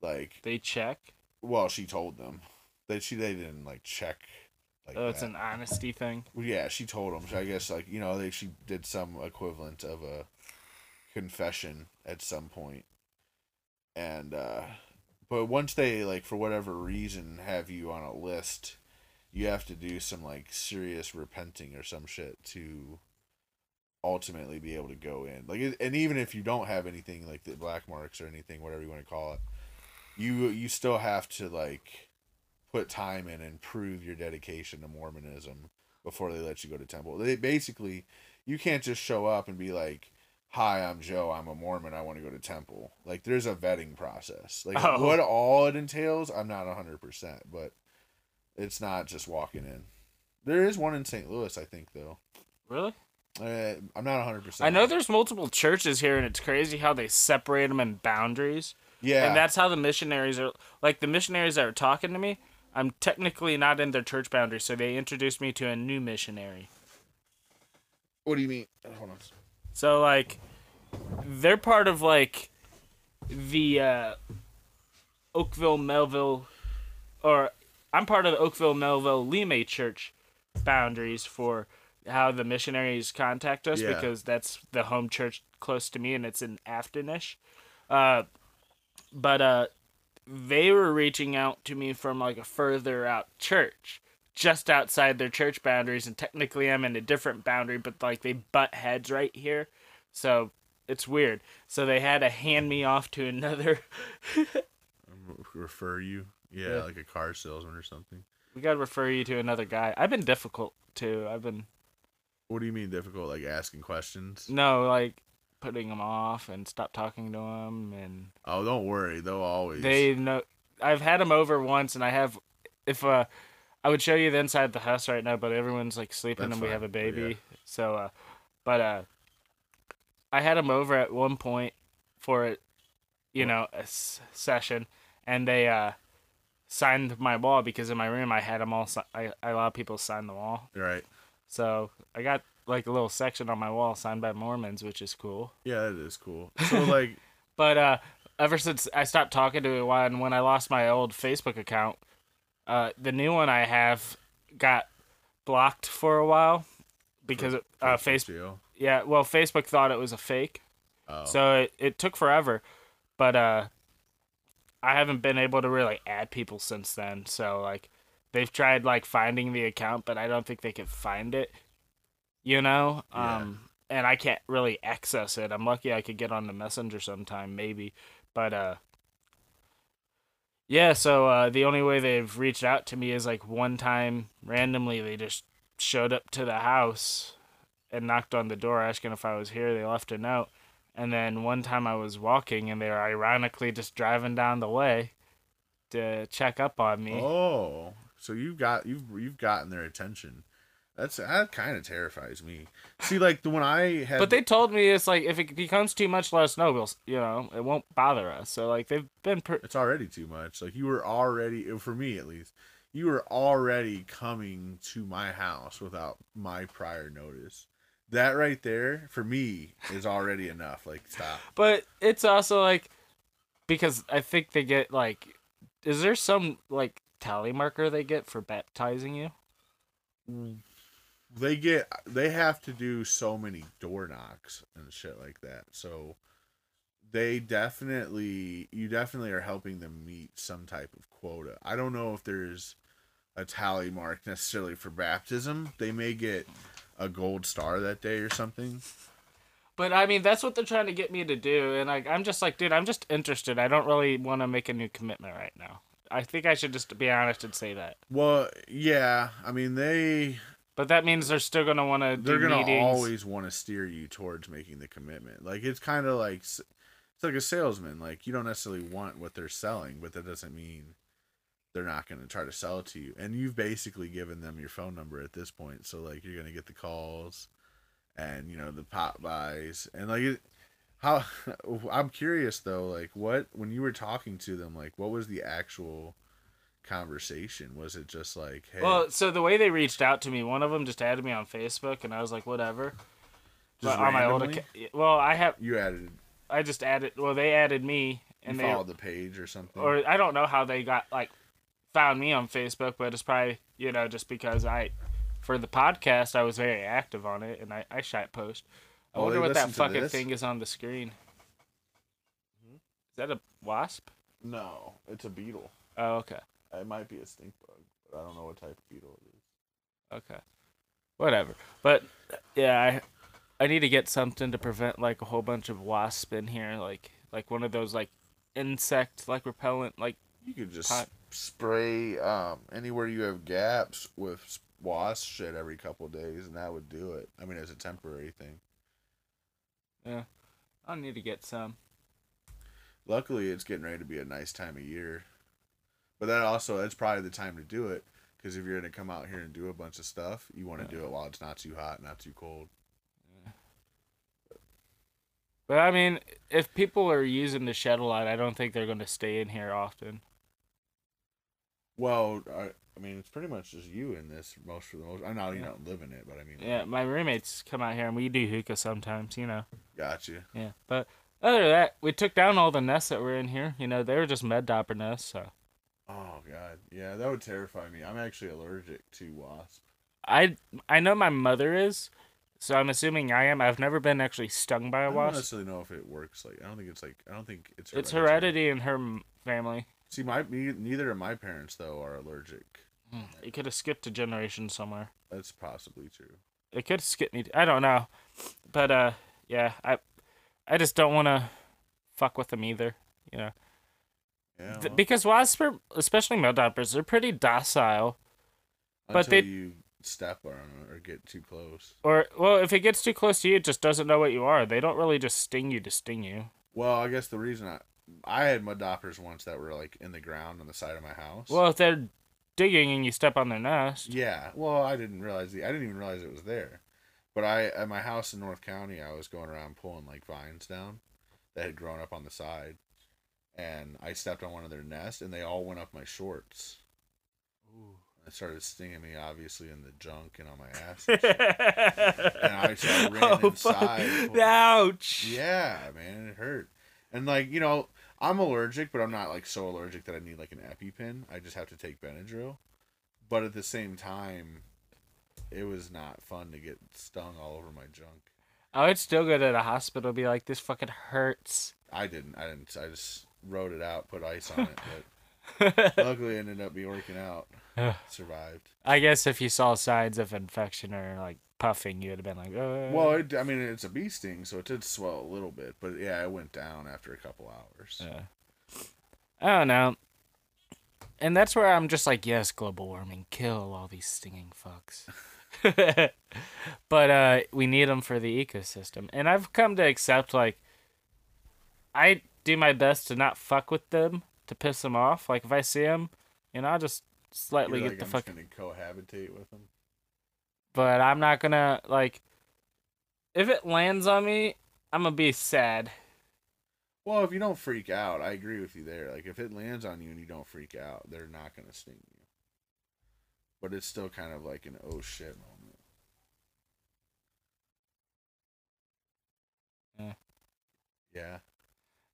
Like, They check. well, she told them that she they didn't like check. Like Oh, it's that. an honesty thing. Yeah, she told them. So I guess like you know they she did some equivalent of a confession at some point, and uh but once they like for whatever reason have you on a list, you have to do some like serious repenting or some shit to ultimately be able to go in. Like, and even if you don't have anything like the black marks or anything, whatever you want to call it, you you still have to like put time in and prove your dedication to Mormonism before they let you go to temple. They basically you can't just show up and be like, "Hi, I'm Joe. I'm a Mormon. I want to go to temple." Like there's a vetting process. Like Oh. what all it entails, I'm not 100%, but it's not just walking in. There is one in St. Louis, I think though. Really? Uh, I'm not 100%. I know there's multiple churches here, and it's crazy how they separate them in boundaries. Yeah. And that's how the missionaries are. Like the missionaries that are talking to me, I'm technically not in their church boundaries, so they introduced me to a new missionary. what do you mean? Hold on. So like, they're part of like the uh, Oakville Mehlville, or I'm part of the Oakville Mehlville Lime Church boundaries for how the missionaries contact us Yeah. because that's the home church close to me and it's in Aftonish. Uh, but uh, they were reaching out to me from like a further out church just outside their church boundaries and technically I'm in a different boundary but like they butt heads right here so it's weird so they had to hand me off to another Refer you? Yeah, Yeah. like a car salesman or something. we gotta refer you to another guy I've been difficult too I've been What do you mean difficult? Like asking questions? no like putting them off and stop talking to them and Oh, don't worry. They'll always. they know I've had them over once and I have if uh I would show you the inside of the house right now but everyone's like sleeping That's and we fine, have a baby yeah. so uh but uh I had them over at one point for a you know a s- session and they uh signed my wall because in my room I had them all si- I, I allowed people to sign the wall Right. so I got like a little section on my wall signed by Mormons which is cool Yeah, that is cool. So like, but uh, ever since I stopped talking to it, and when I lost my old Facebook account, uh, the new one I have got blocked for a while because uh, Facebook. Yeah, well, Facebook thought it was a fake, Oh. so it, it took forever. But uh, I haven't been able to really add people since then. So like, they've tried like finding the account, but I don't think they can find it. You know, Yeah. um, and I can't really access it. I'm lucky I could get on the messenger sometime, maybe, but uh. Yeah, so uh, the only way they've reached out to me is like one time randomly they just showed up to the house and knocked on the door asking if I was here. They left a note. And then one time I was walking and they were ironically just driving down the way to check up on me. Oh, so you've got you've you've gotten their attention. That's that kind of terrifies me. See, like the when I had, But they told me it's like if it becomes too much, let us know. We'll, you know, it won't bother us. So like they've been, per- it's already too much. Like you were already, for me at least, you were already coming to my house without my prior notice. That right there, for me, is already enough. Like stop. but it's also like because I think they get like, is there some like tally marker they get for baptizing you? Mm. They get they have to do so many door knocks and shit like that. So they definitely you definitely are helping them meet some type of quota. I don't know if there's a tally mark necessarily for baptism. They may get a gold star that day or something. But I mean, that's what they're trying to get me to do, and like, I'm just like, dude, I'm just interested. I don't really want to make a new commitment right now. I think I should just be honest and say that. Well, yeah, I mean they But that means they're still gonna want to they're gonna always want to steer you towards making the commitment. Like it's kind of like it's like a salesman. Like you don't necessarily want what they're selling, but that doesn't mean they're not going to try to sell it to you. And you've basically given them your phone number at this point, so like you're going to get the calls and you know the pop buys and like it, how I'm curious though, like what when you were talking to them, like what was the actual conversation? Was it just like, hey, Well, so the way they reached out to me, one of them just added me on Facebook, and I was like, whatever. just But on my old account, well, I have, you added I just added. Well, they added me, you and they, followed the page or something? or I don't know how they got like found me on Facebook, but it's probably you know just because I, for the podcast, I was very active on it, and I I shot post. I Oh, wonder what that fucking thing is on the screen. Hmm? Is that a wasp? no, it's a beetle. Oh, okay. It might be a stink bug, but I don't know what type of beetle it is. Okay. Whatever. But yeah, I I need to get something to prevent like a whole bunch of wasp in here, like like one of those like insect like repellent like You could just Pot. spray um, anywhere you have gaps with wasp shit every couple of days, and that would do it. I mean, it's a temporary thing. Yeah, I need to get some. Luckily, it's getting ready to be a nice time of year. But that also, that's probably the time to do it. Because if you're going to come out here and do a bunch of stuff, you want to do it while it's not too hot, not too cold. But I mean, if people are using the shed a lot, I don't think they're going to stay in here often. Well, I, I mean, it's pretty much just you in this most for the most. I know you don't live in it, but I mean, Yeah, my roommates come out here and we do hookah sometimes, you know. gotcha. Yeah, but other than that, we took down all the nests that were in here. You know, they were just mud dauber nests, so Oh god, yeah, that would terrify me. I'm actually allergic to wasp. I I know my mother is, so I'm assuming I am. I've never been actually stung by I a don't wasp. necessarily know if it works. Like, I don't think it's like I don't think it's. It's hereditary. heredity in her family. See, my me, neither of my parents though are allergic. It could have skipped a generation somewhere. That's possibly true. It could skip me. I don't know, but uh, yeah, I I just don't want to fuck with them either. You know, Yeah, well, because wasps, especially mud daubers, they're pretty docile. but until they- you step on it or get too close. Or well, if it gets too close to you, it just doesn't know what you are. They don't really just sting you to sting you. Well, I guess the reason I I had mud daubers once that were like in the ground on the side of my house. Well, if they're digging and you step on their nest, Yeah. Well, I didn't realize the I didn't even realize it was there. But I at my house in North County, I was going around pulling like vines down that had grown up on the side, and I stepped on one of their nests, and they all went up my shorts. It started stinging me, obviously, in the junk and on my ass. and shit. and I- so I ran oh, inside. Ouch. yeah, man, it hurt. And like you know, I'm allergic, but I'm not like so allergic that I need like an EpiPen. I just have to take Benadryl. But at the same time, it was not fun to get stung all over my junk. I would still go to the hospital and be like, this fucking hurts. I didn't. I didn't. I just wrote it out, put ice on it. But luckily, it ended up be working out. Survived. I guess if you saw signs of infection or like puffing, you'd have been like, uh. Well, it, I mean, it's a bee sting, so it did swell a little bit, but yeah, it went down after a couple hours. Yeah. I don't know. And that's where I'm just like, yes, global warming, kill all these stinging fucks. but uh, we need them for the ecosystem, and I've come to accept like, I do my best to not fuck with them to piss them off. Like if I see them, you know, I'll just slightly You're get like, the I'm fuck. just gonna cohabitate with them. But I'm not gonna like. If it lands on me, I'm gonna be sad. Well, if you don't freak out, I agree with you there. Like if it lands on you and you don't freak out, they're not gonna sting you. But it's still kind of like an oh shit moment. Yeah. Yeah.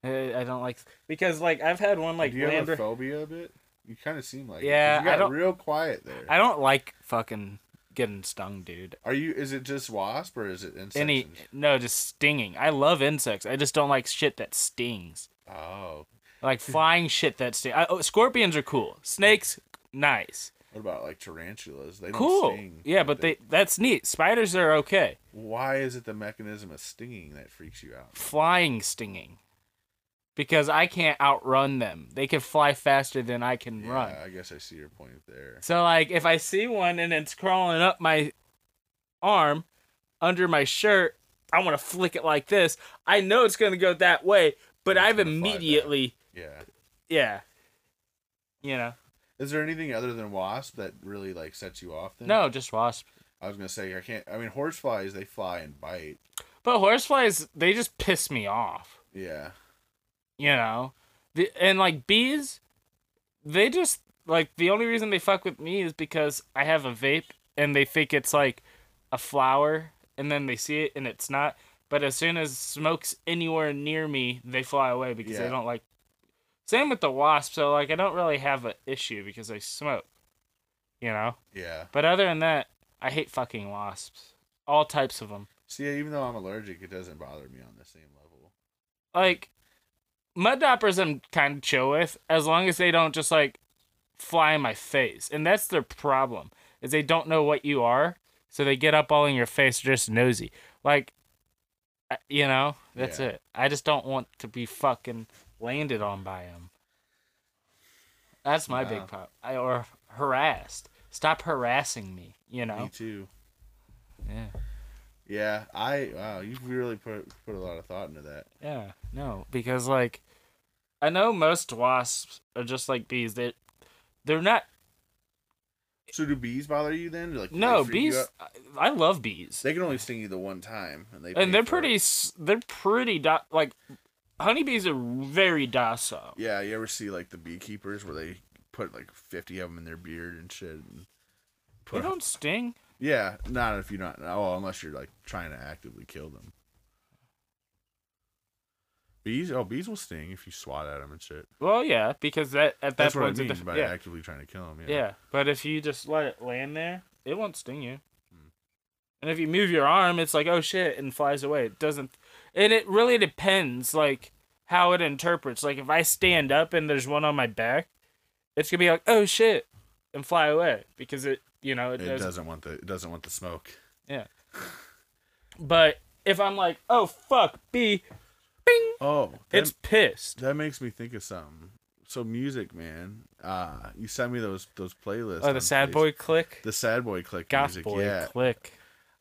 I I don't like because like I've had one like Do you land. have a phobia a bit? You kind of seem like it, Yeah, You got I don't- real quiet there. I don't like fucking getting stung, dude. Are you? Is it just wasp or is it insects? Any no, just stinging. I love insects. I just don't like shit that stings. Oh. Like flying shit that stings. I, oh, scorpions are cool. Snakes, nice, What about like tarantulas? They don't cool. sting. yeah, but but they that's neat. Spiders are okay. Why is it the mechanism of stinging that freaks you out? Flying stinging. Because I can't outrun them. They can fly faster than I can Yeah, run. I guess I see your point there. So like if I see one and it's crawling up my arm under my shirt, I want to flick it like this. I know it's going to go that way, but It's I've gonna fly back. immediately Yeah. yeah. You know. Is there anything other than wasp that really like sets you off? Then No, just wasp. I was gonna say I can't. I mean, horseflies they fly and bite. But horseflies, they just piss me off. Yeah. You know, the and like bees, they just like the only reason they fuck with me is because I have a vape and they think it's like a flower, and then they see it and it's not. But as soon as smoke's anywhere near me, they fly away because Yeah. they don't like. Same with the wasp. So like, I don't really have an issue because they smoke. You know. Yeah. But other than that, I hate fucking wasps. All types of them. See, even though I'm allergic, it doesn't bother me on the same level. Like, mud daubers I'm kind of chill with as long as they don't just like fly in my face. And that's their problem is they don't know what you are, so they get up all in your face just nosy. Like, uh, you know, that's Yeah. it. I just don't want to be fucking landed on by them. That's my Wow. big pop. I or harassed. Stop harassing me. You know. Me too. Yeah. Yeah. I wow. You've really put put a lot of thought into that. Yeah, no, because like I know most wasps are just like bees. They they're not. So do bees bother you then? Like No, they freak you bees. I love bees, They can only sting you the one time, and they and they're for it. pretty. They're pretty. Do- like honeybees are very docile. Yeah, you ever see like the beekeepers where they put like fifty of them in their beard and shit? And They don't sting. Yeah, not if you're not. Oh, unless you're like trying to actively kill them. Bees, oh, bees will sting if you swat at them and shit. Well, yeah, because that at that That's what I mean it's a diff- by yeah, actively trying to kill them. yeah, Yeah. But if you just let it land there, it won't sting you. And if you move your arm, it's like oh shit, and flies away. It doesn't. And it really depends, like how it interprets. Like if I stand up and there's one on my back, it's gonna be like oh shit, and fly away because it, you know, it, It does. doesn't want the it doesn't want the smoke. Yeah, but if I'm like oh fuck, bee, bing, Oh, that, it's pissed. that makes me think of something. So music, man. Uh you sent me those those playlists. Oh, the sad Face- boy click, The sad boy click goth music. boy yeah, click.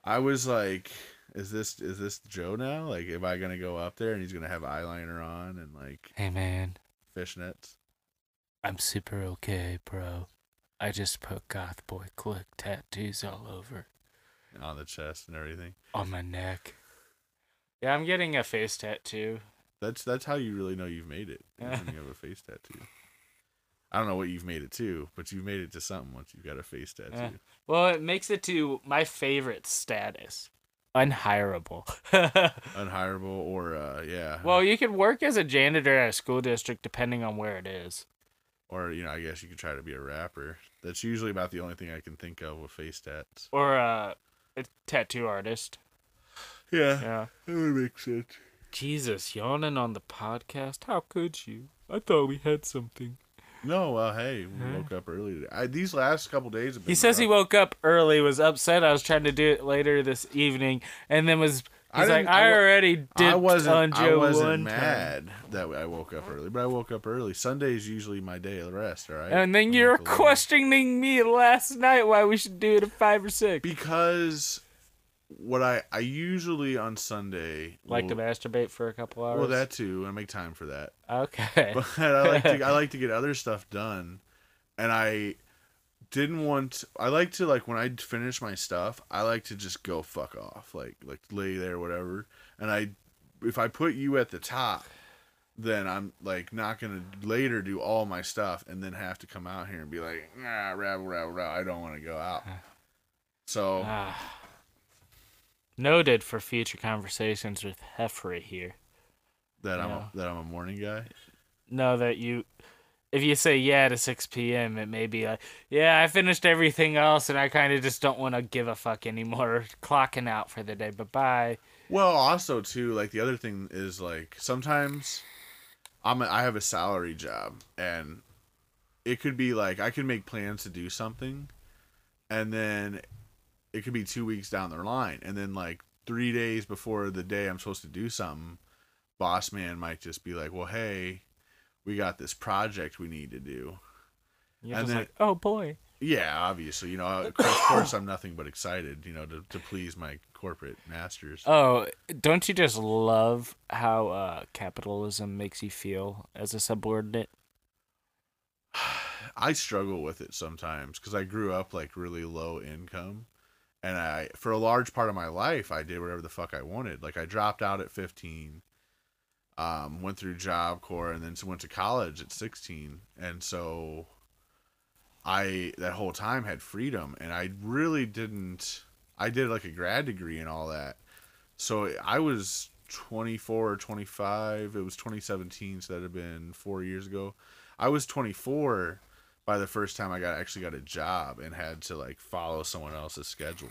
I was like, is this is this Joe now? Like, am I gonna go up there and he's gonna have eyeliner on and like Hey man, fishnets? I'm super okay, bro. I just put goth boy click tattoos all over on the chest and everything. on my neck. Yeah, I'm getting a face tattoo. That's that's how you really know you've made it. when you have a face tattoo. I don't know what you've made it to, but you've made it to something once you've got a face tattoo. Yeah. Well, it makes it to my favorite status. Unhireable. Unhireable or uh yeah. well, you could work as a janitor at a school district depending on where it is. or you know, I guess you could try to be a rapper. That's usually about the only thing I can think of with face tats. Or uh, a tattoo artist. Yeah. Yeah. That would make sense. Jesus, yawning on the podcast? How could you? I thought we had something. No, well, hey, we Huh? woke up early. I, these last couple days have been He says he woke up early, was upset I was trying to do it later this evening, and then was I he's like, didn't- I, I already did I wasn't. on I wasn't one time." mad that I woke up early, but I woke up early. Sunday is usually my day of rest. All right. And then I'm you're like, questioning me last night why we should do it at five or six. because what I I usually on Sunday like to masturbate for a couple hours. well that too. I make time for that, okay. but I like to I like to get other stuff done, and I didn't want I like to like when I finish my stuff I like to just go fuck off like like lay there whatever and I if I put you at the top then I'm like not gonna later do all my stuff and then have to come out here and be like nah rabble rabble rabble I don't want to go out so Ah. Noted for future conversations with Heffrey here. that I'm a, that I'm a morning guy No, that you, if you say yeah to 6 p.m., it may be like, yeah, I finished everything else and I kind of just don't want to give a fuck anymore. Clocking out for the day. Bye bye. Well, also too, like the other thing is like sometimes I'm a, I have a salary job and it could be like I could make plans to do something and then it could be 2 weeks down the line and then like 3 days before the day I'm supposed to do something, boss man might just be like, "Well, hey, we got this project we need to do." You're And then- like, oh boy. Yeah, obviously, you know, of course, of course I'm nothing but excited, you know, to, to please my corporate masters. Oh, don't you just love how uh, capitalism makes you feel as a subordinate? I struggle with it sometimes because I grew up like really low income, and I for a large part of my life I did whatever the fuck I wanted. Like I dropped out at 15, um, went through Job Corps, and then went to college at 16, and so I that whole time had freedom, and I really didn't. I did like a grad degree and all that, so I was 24 or 25. It was 2017, so that'd have been four years ago. I was 24 by the first time I got actually got a job and had to like follow someone else's schedule.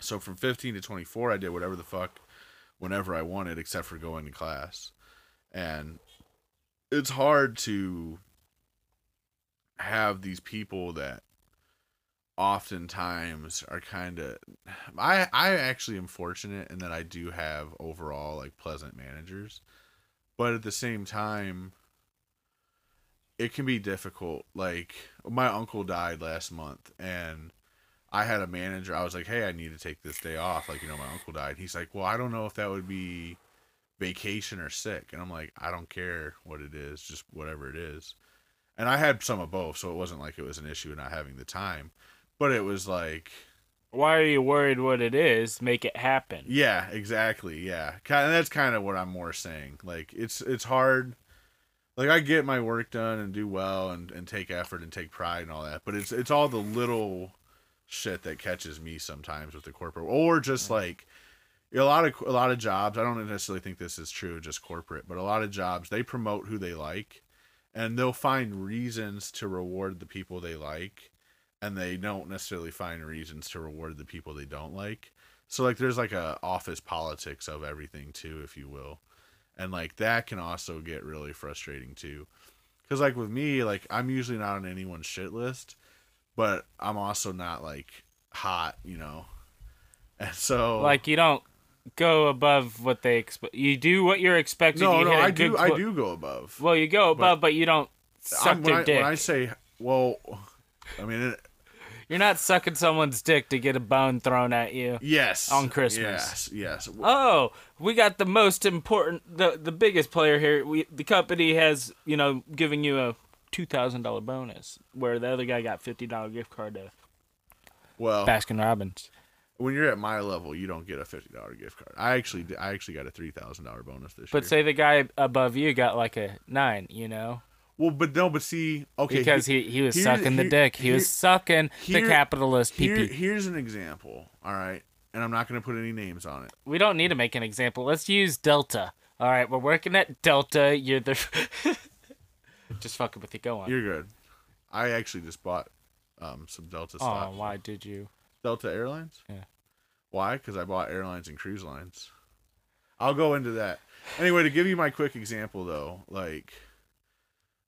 So from 15 to 24, I did whatever the fuck, whenever I wanted, except for going to class, and it's hard to have these people that oftentimes are kind of I I actually am fortunate in that I do have overall like pleasant managers. But at the same time it can be difficult. Like my uncle died last month and I had a manager. I was like, "Hey, I need to take this day off." Like, you know, my uncle died. He's like, "Well, I don't know if that would be vacation or sick." And I'm like, "I don't care what it is, just whatever it is." And I had some of both, so it wasn't like it was an issue not having the time but it was like why are you worried what it is make it happen yeah exactly yeah kind that's kind of what i'm more saying like it's it's hard like i get my work done and do well and, and take effort and take pride and all that but it's it's all the little shit that catches me sometimes with the corporate or just like a lot of a lot of jobs i don't necessarily think this is true just corporate but a lot of jobs they promote who they like and they'll find reasons to reward the people they like and they don't necessarily find reasons to reward the people they don't like. So like there's like a office politics of everything too, if you will. And like that can also get really frustrating too. Cuz like with me, like I'm usually not on anyone's shit list, but I'm also not like hot, you know. And so like you don't go above what they expect. You do what you're expected. No, you no, I do I do go above. Well, you go above, but, you don't suck I'm- their when, I, dick. when I say well, I mean it, You're not sucking someone's dick to get a bone thrown at you. yes. On Christmas. Yes, yes. Oh, we got the most important, the the biggest player here. We the company has you know giving you a two thousand dollar bonus, where the other guy got fifty dollar gift card to Well, Baskin Robbins. when you're at my level, you don't get a fifty dollar gift card. I actually, I actually got a three thousand dollar bonus this But year. But say the guy above you got like a nine, you know, well, but no, but see, okay, because he he was sucking the here- dick. He here- was sucking here- the capitalist PP. here's an example. All right, and I'm not going to put any names on it. We don't need to make an example. Let's use Delta. All right, we're working at Delta. You're the just fucking with you. Go on. You're good. I actually just bought um, some Delta oh, stock. why did you? Delta Airlines. Yeah. Why? Because I bought airlines and cruise lines. I'll go into that. Anyway, to give you my quick example though, like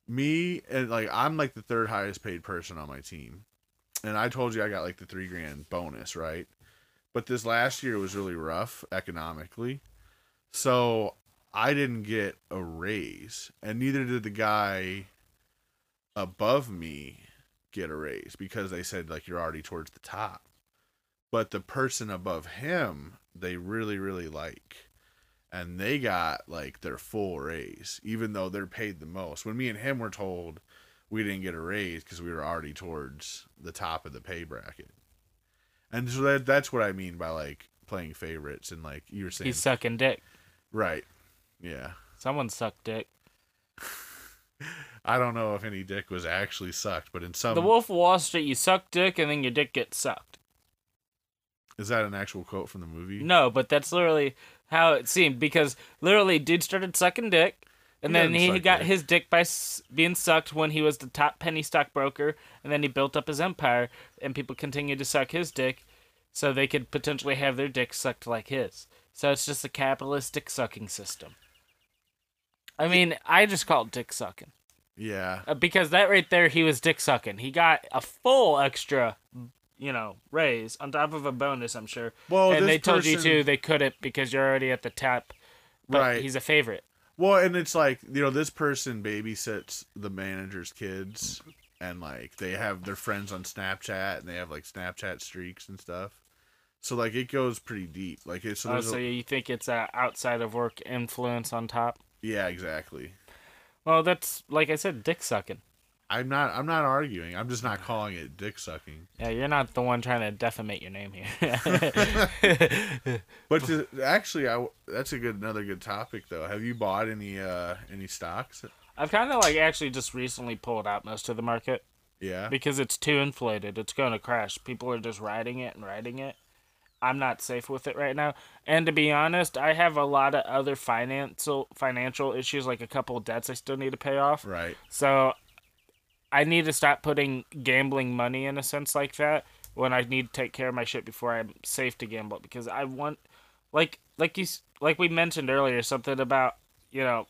me and like I'm like the third highest paid person on my team. And I told you I got like the three grand bonus, right? But this last year was really rough economically. So I didn't get a raise. And neither did the guy above me get a raise because they said like you're already towards the top but the person above him they really really like and they got like their full raise even though they're paid the most when me and him were told we didn't get a raise because we were already towards the top of the pay bracket and so that, that's what i mean by like playing favorites and like you were saying He's sucking dick. right yeah Someone sucked dick. i don't know if any dick was actually sucked but in some The Wolf of Wall Street, you suck dick and then your dick gets sucked. is that an actual quote from the movie No, but that's literally how it seemed because literally dude started sucking dick and He then doesn't he suck got dick. his dick by s- being sucked when he was the top penny stockbroker and then he built up his empire and people continued to suck his dick so they could potentially have their dick sucked like his. So it's just a capitalistic sucking system. I mean, I just call it dick sucking. yeah Uh, because that right there, he was dick sucking. He got a full extra, you know, raise on top of a bonus, I'm sure. Well, and they told you person- to they couldn't because you're already at the top. But Right. he's a favorite. Well, and it's like you know this person babysits the manager's kids, and like they have their friends on Snapchat, and they have like Snapchat streaks and stuff. So like it goes pretty deep. Like it's so Oh, so a, you think it's a outside of work influence on top? yeah, exactly. Well, that's like I said, dick sucking. I'm not. I'm not arguing. I'm just not calling it dick sucking. Yeah, you're not the one trying to defamate your name here. But to, actually, I that's a good another good topic though. Have you bought any uh any stocks? I've kind of like actually just recently pulled out most of the market Yeah. because it's too inflated. It's going to crash. People are just riding it and riding it. I'm not safe with it right now. And to be honest, I have a lot of other financial financial issues, like a couple of debts I still need to pay off. Right. So I need to stop putting gambling money in a sense like that when I need to take care of my shit before I'm safe to gamble because I want like like you like we mentioned earlier something about, you know,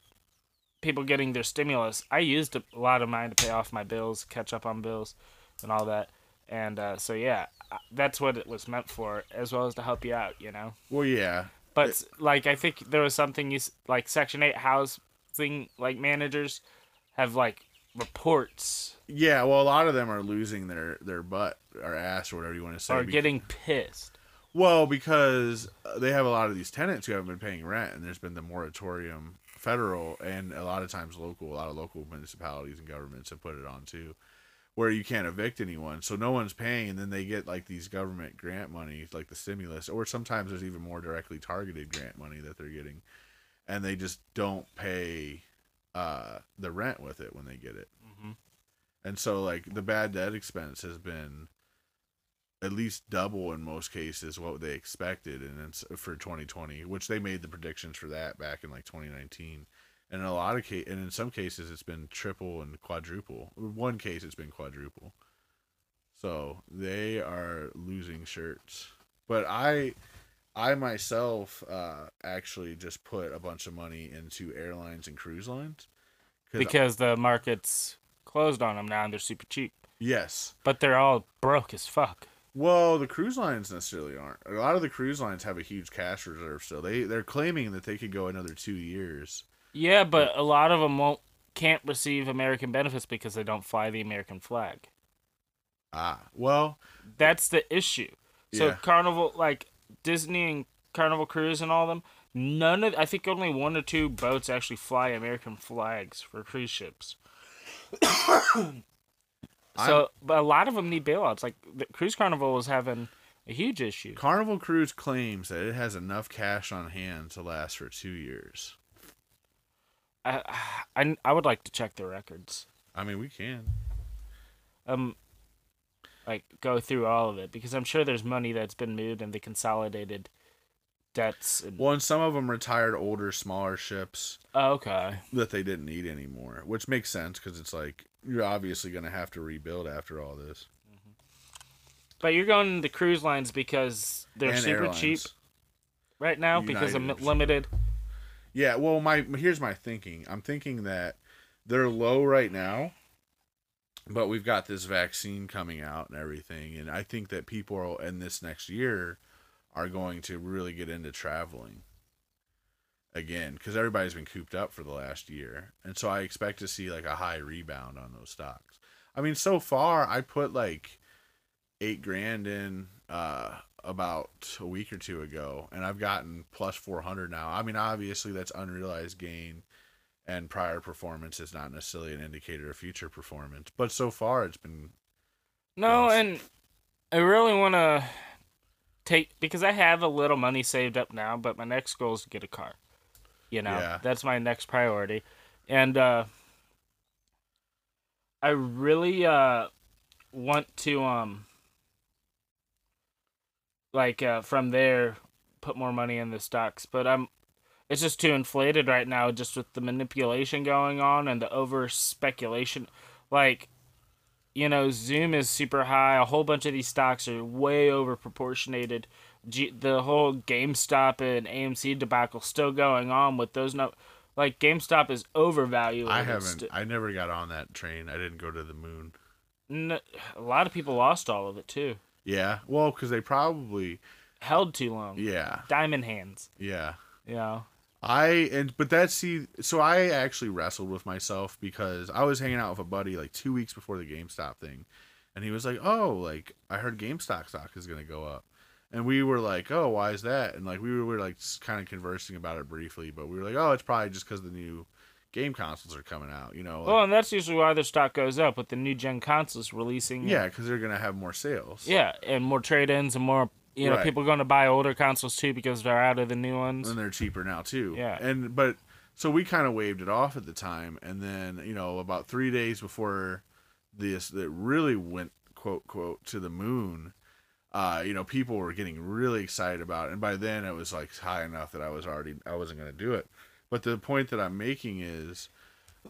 people getting their stimulus. I used a lot of mine to pay off my bills, catch up on bills and all that. And uh, so yeah, that's what it was meant for as well as to help you out, you know. Well, yeah. But s- like I think there was something you like Section Eight housing like managers have like reports Yeah. Well, a lot of them are losing their their butt or ass or whatever you want to say. are getting pissed. Well, because uh, they have a lot of these tenants who haven't been paying rent, and there's been the moratorium, federal and a lot of times local. A lot of local municipalities and governments have put it on too, where you can't evict anyone, so no one's paying, and then they get like these government grant money, like the stimulus, or sometimes there's even more directly targeted grant money that they're getting, and they just don't pay uh, the rent with it when they get it, Mhm. and so like the bad debt expense has been at least double in most cases what they expected and it's for 2020 which they made the predictions for that back in like 2019 and in a lot of case and in some cases it's been triple and quadruple. One case it's been quadruple. So they are losing shirts. But i i myself uh actually just put a bunch of money into airlines and cruise lines because the market's closed on them now and they're super cheap. yes But they're all broke as fuck. Well, the cruise lines necessarily aren't. A lot of the cruise lines have a huge cash reserve, so they they're claiming that they could go another two years. Yeah, but a lot of them won't can't receive American benefits because they don't fly the American flag. Ah, well, That's the issue. So Yeah. Carnival, like Disney and Carnival Cruise and all of them, none of I think only one or two boats actually fly American flags for cruise ships. so, but a lot of them need bailouts. Like the Cruise Carnival was having a huge issue. Carnival Cruise claims that it has enough cash on hand to last for two years. I, I, I would like to check the records. I mean, we can. Um, like go through all of it because I'm sure there's money that's been moved and the consolidated debts. And, Well, and some of them retired older, smaller ships oh, okay. that they didn't need anymore, which makes sense because it's like you're obviously going to have to rebuild after all this. Mm-hmm. But you're going to cruise lines because they're And super airlines. cheap right now because of United. limited. Yeah, well, my here's my thinking. I'm thinking that they're low right now, but we've got this vaccine coming out and everything, and I think that people in this next year are going to really get into traveling again because everybody's been cooped up for the last year, and so I expect to see like a high rebound on those stocks. I mean, so far I put like eight grand in uh about a week or two ago and I've gotten plus 400 now. I mean, obviously that's unrealized gain and prior performance is not necessarily an indicator of future performance, but so far it's been No, and I really want to take because I have a little money saved up now, but my next goal is to get a car. You know, Yeah. that's my next priority, and uh, I really uh want to um like uh from there put more money in the stocks, but I'm it's just too inflated right now just with the manipulation going on and the over speculation like you know zoom is super high a whole bunch of these stocks are way over proportionated G- the whole gamestop and amc debacle still going on with those no like gamestop is overvalued I haven't I never got on that train. I didn't go to the moon. A lot of people lost all of it too Yeah. Well, cuz they probably held too long yeah. diamond hands Yeah. know I and but that's see so I actually wrestled with myself because I was hanging out with a buddy like two weeks before the GameStop thing, and he was like, "Oh, like I heard GameStop stock is gonna go up," and we were like, "Oh, why is that?" And like we were, we were like kind of conversing about it briefly, but we were like, "Oh, it's probably just because the new game consoles are coming out. You know, like, Well, and that's usually why their stock goes up with the new gen consoles releasing. yeah, because they're gonna have more sales. Yeah, and more trade-ins and more. You know, Right. people going to buy older consoles too because they're out of the new ones. and they're cheaper now too. Yeah. And but so we kind of waved it off at the time, and then you know about three days before this that really went quote quote to the moon. Uh, you know, people were getting really excited about it, and by then it was like high enough that I was already I wasn't gonna do it. But the point that I'm making is,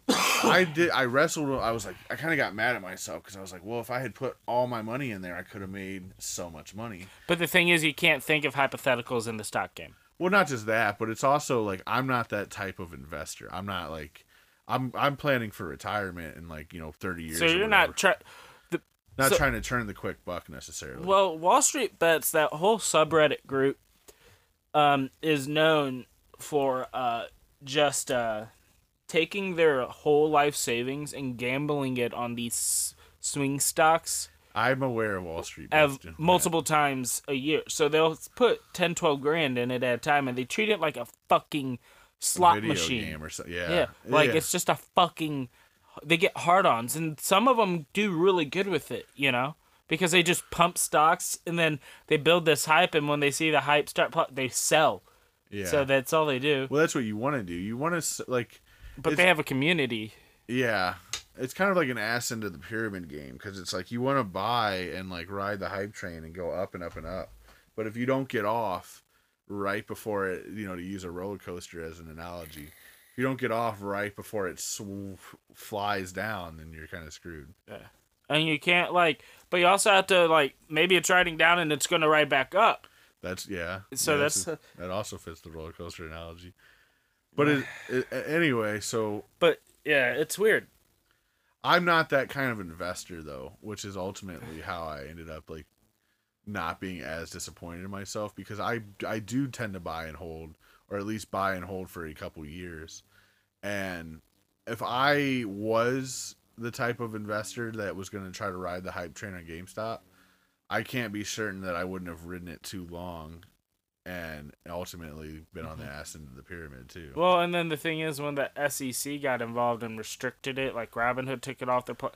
I did I wrestled. I was like I kind of got mad at myself because I was like, well, if I had put all my money in there, I could have made so much money. But the thing is, you can't think of hypotheticals in the stock game. Well, not just that, but it's also like I'm not that type of investor. I'm not like I'm I'm planning for retirement in like you know 30 years. So you're not try- not so- trying to turn the quick buck necessarily. Well, Wall Street Bets, that whole subreddit group, um, is known for uh, just uh, taking their whole life savings and gambling it on these swing stocks I'm aware of Wall Street. that. multiple times a year. So they'll put 10, 12 grand in it at a time, and they treat it like a fucking slot video machine. game or so. Yeah, Yeah, like Yeah. it's just a fucking. They get hard-ons, and some of them do really good with it, you know, because they just pump stocks and then they build this hype, and when they see the hype start, they sell. yeah. So that's all they do. well, that's what you want to do. You want to like But they have a community. yeah. It's kind of like an ass into the pyramid game because it's like you want to buy and like ride the hype train and go up and up and up. But if you don't get off right before it, you know, to use a roller coaster as an analogy, if you don't get off right before it sw- flies down, then you're kind of screwed. Yeah, and you can't like, but you also have to like maybe it's riding down and it's gonna ride back up. That's yeah. So Yeah, that's- a- that also fits the roller coaster analogy. But it, it, anyway, so But yeah, it's weird. I'm not that kind of investor though, which is ultimately how I ended up like not being as disappointed in myself because I I do tend to buy and hold or at least buy and hold for a couple years. And if I was the type of investor that was going to try to ride the hype train on GameStop, I can't be certain that I wouldn't have ridden it too long and ultimately been on the ass into the pyramid too. Well, and then the thing is, when the SEC got involved and restricted it, like Robinhood took it off the. Pl-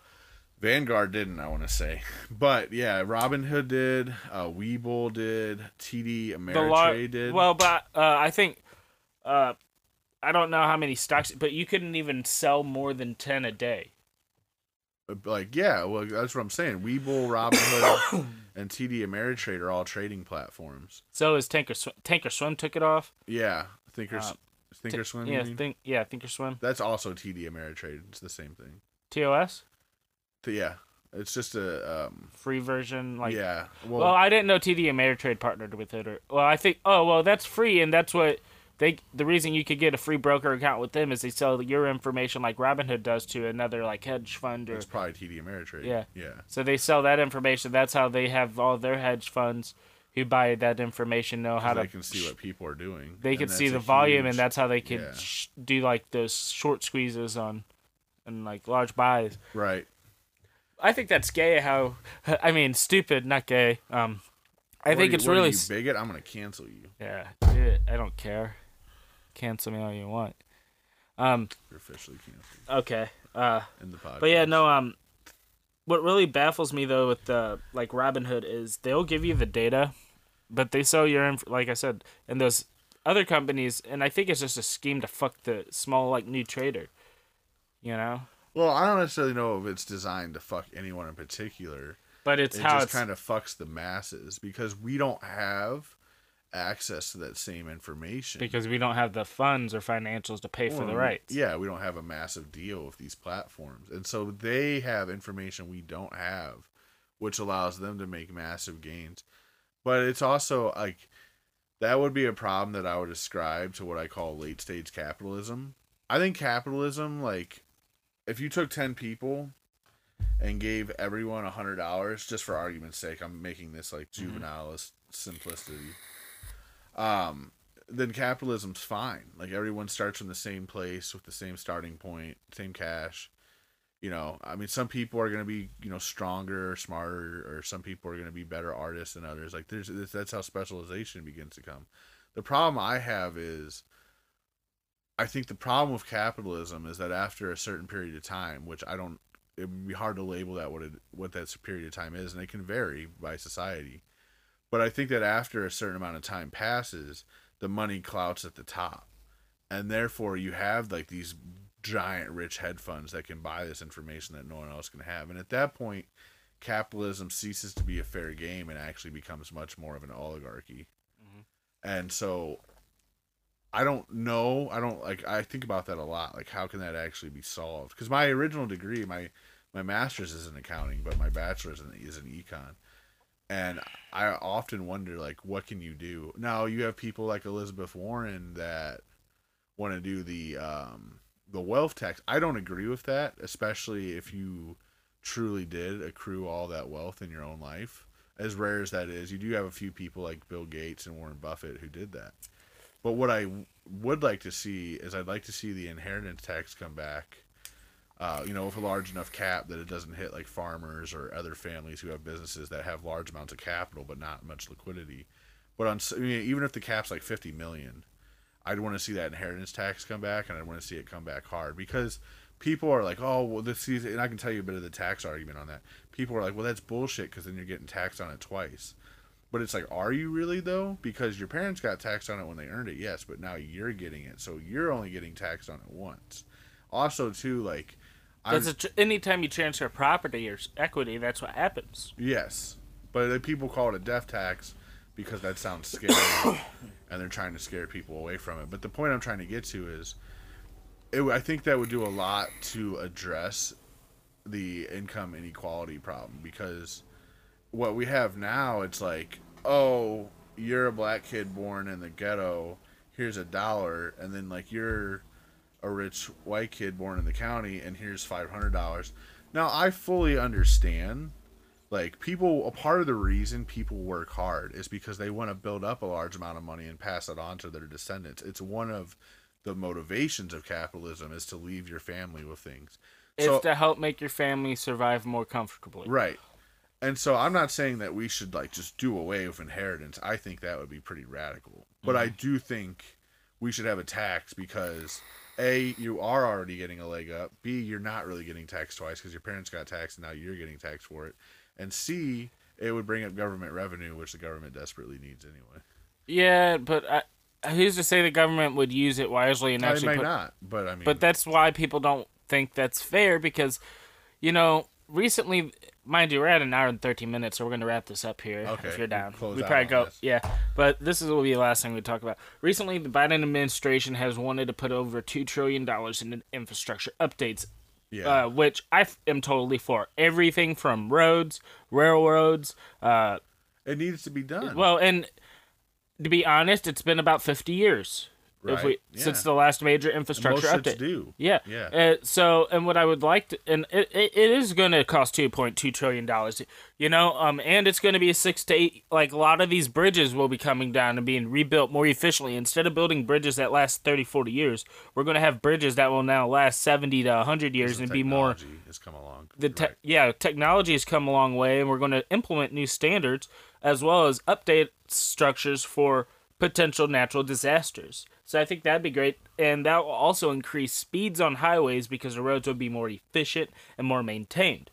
Vanguard didn't, I want to say, but yeah, Robinhood did, uh, Webull did, TD Ameritrade lar- did. Well, but uh, I think uh, I don't know how many stocks, but you couldn't even sell more than ten a day. like yeah, well that's what I'm saying. Webull, Robinhood, and TD Ameritrade are all trading platforms. So is Tanker Sw- Tanker Swim took it off. Yeah, Thinkers, Uh, Thinkorswim. you yeah, think yeah, Thinkorswim. that's also TD Ameritrade. It's the same thing. TOS yeah, it's just a um, free version. Like yeah. Well, Well, I didn't know TD Ameritrade partnered with it, or well, I think. Oh, well, that's free, and that's what they. The reason you could get a free broker account with them is they sell your information like Robinhood does to another like hedge fund, or it's probably TD Ameritrade. Yeah. yeah. so they sell that information. That's how they have all their hedge funds who buy that information know how to. they can see what people are doing. they can see the volume, huge- and that's how they can yeah. sh- do like those short squeezes on, and like large buys. right. I think that's gay. How I mean, stupid, not gay. Um, I What think you- it's really. you, bigot. I'm gonna cancel you. Yeah. I don't care. Cancel me all you want. Um. You're officially canceled Okay. Uh. in the podcast. But yeah, no. Um. What really baffles me though with the like Robinhood is they'll give you the data, but they sell your inf- like I said, and those other companies, and I think it's just a scheme to fuck the small like new trader. You know. Well, I don't necessarily know if it's designed to fuck anyone in particular. But it's it how just it's kind of fucks the masses because we don't have access to that same information. because we don't have the funds or financials to pay for the rights. Yeah, we don't have a massive deal with these platforms. And so they have information we don't have, which allows them to make massive gains. But it's also like that would be a problem that I would ascribe to what I call late stage capitalism. I think capitalism, like, if you took 10 people and gave everyone a $100, just for argument's sake, I'm making this like mm-hmm. juvenile simplicity. Um, then capitalism's fine. Like everyone starts from the same place with the same starting point, same cash. You know, I mean, some people are going to be, you know, stronger or smarter, or some people are going to be better artists than others. Like, there's that's how specialization begins to come. The problem I have is I think the problem with capitalism is that after a certain period of time, which I don't, it would be hard to label that what it what that period of time is, and it can vary by society. But I think that after a certain amount of time passes, the money clouts at the top, and therefore you have like these giant rich hedge funds that can buy this information that no one else can have, and at that point, capitalism ceases to be a fair game and actually becomes much more of an oligarchy. Mm-hmm. And so I don't know. I don't like. I think about that a lot. Like, how can that actually be solved? Because my original degree, my my master's is in accounting, but my bachelor's in, is in econ, and I often wonder, like, what can you do? Now you have people like Elizabeth Warren that want to do the um, the wealth tax. I don't agree with that, especially if you truly did accrue all that wealth in your own life. As rare as that is, you do have a few people like Bill Gates and Warren Buffett who did that. But what I would like to see is I'd like to see the inheritance tax come back. Uh, you know, with a large enough cap that it doesn't hit like farmers or other families who have businesses that have large amounts of capital but not much liquidity. But on I mean, even if the cap's like fifty million, I'd want to see that inheritance tax come back, and I'd want to see it come back hard because people are like, oh, well, this is, and I can tell you a bit of the tax argument on that. People are like, well, that's bullshit because then you're getting taxed on it twice. But it's like, are you really though? Because your parents got taxed on it when they earned it, yes, but now you're getting it, so you're only getting taxed on it once. Also, too, like, That's a tr- anytime you transfer property or equity, that's what happens. yes, but people call it a death tax because that sounds scary, and they're trying to scare people away from it. But the point I'm trying to get to is, it, I think that would do a lot to address the income inequality problem because what we have now it's like oh you're a black kid born in the ghetto here's a dollar and then like you're a rich white kid born in the county and here's $500 now i fully understand like people a part of the reason people work hard is because they want to build up a large amount of money and pass it on to their descendants it's one of the motivations of capitalism is to leave your family with things It's to help make your family survive more comfortably. Right. And so I'm not saying that we should like just do away with inheritance. I think that would be pretty radical. But I mm-hmm. do think we should have a tax because A, you are already getting a leg up. B, you're not really getting taxed twice because your parents got taxed and now you're getting taxed for it. And C, it would bring up government revenue, which the government desperately needs anyway. Yeah, but I, who's to say the government would use it wisely and actually might put not, but I mean, But that's why people don't think that's fair because, you know, recently, mind you, we're at an hour and 13 minutes, so we're going to wrap this up here Okay, if you're down. we out probably go, this. yeah. But this is will be the last thing we talk about. Recently, the Biden administration has wanted to put over $2 trillion into infrastructure updates. yeah, Uh, which I f- am totally for. Everything from roads, railroads, uh, it needs to be done. well, and to be honest, it's been about 50 years if we Right, since the last major infrastructure update. do. Yeah. Yeah. Uh, so, and what I would like to, and it, it, it is going to cost two point two trillion dollars, you know, um, and it's going to be a six to eight. Like a lot of these bridges will be coming down and being rebuilt more efficiently. Instead of building bridges that last 30, 40 years, we're going to have bridges that will now last seventy to hundred years and be more. technology has come along. The te- Right. yeah, technology has come a long way, and we're going to implement new standards as well as update structures for potential natural disasters. So I think that'd be great, and that will also increase speeds on highways because the roads will be more efficient and more maintained.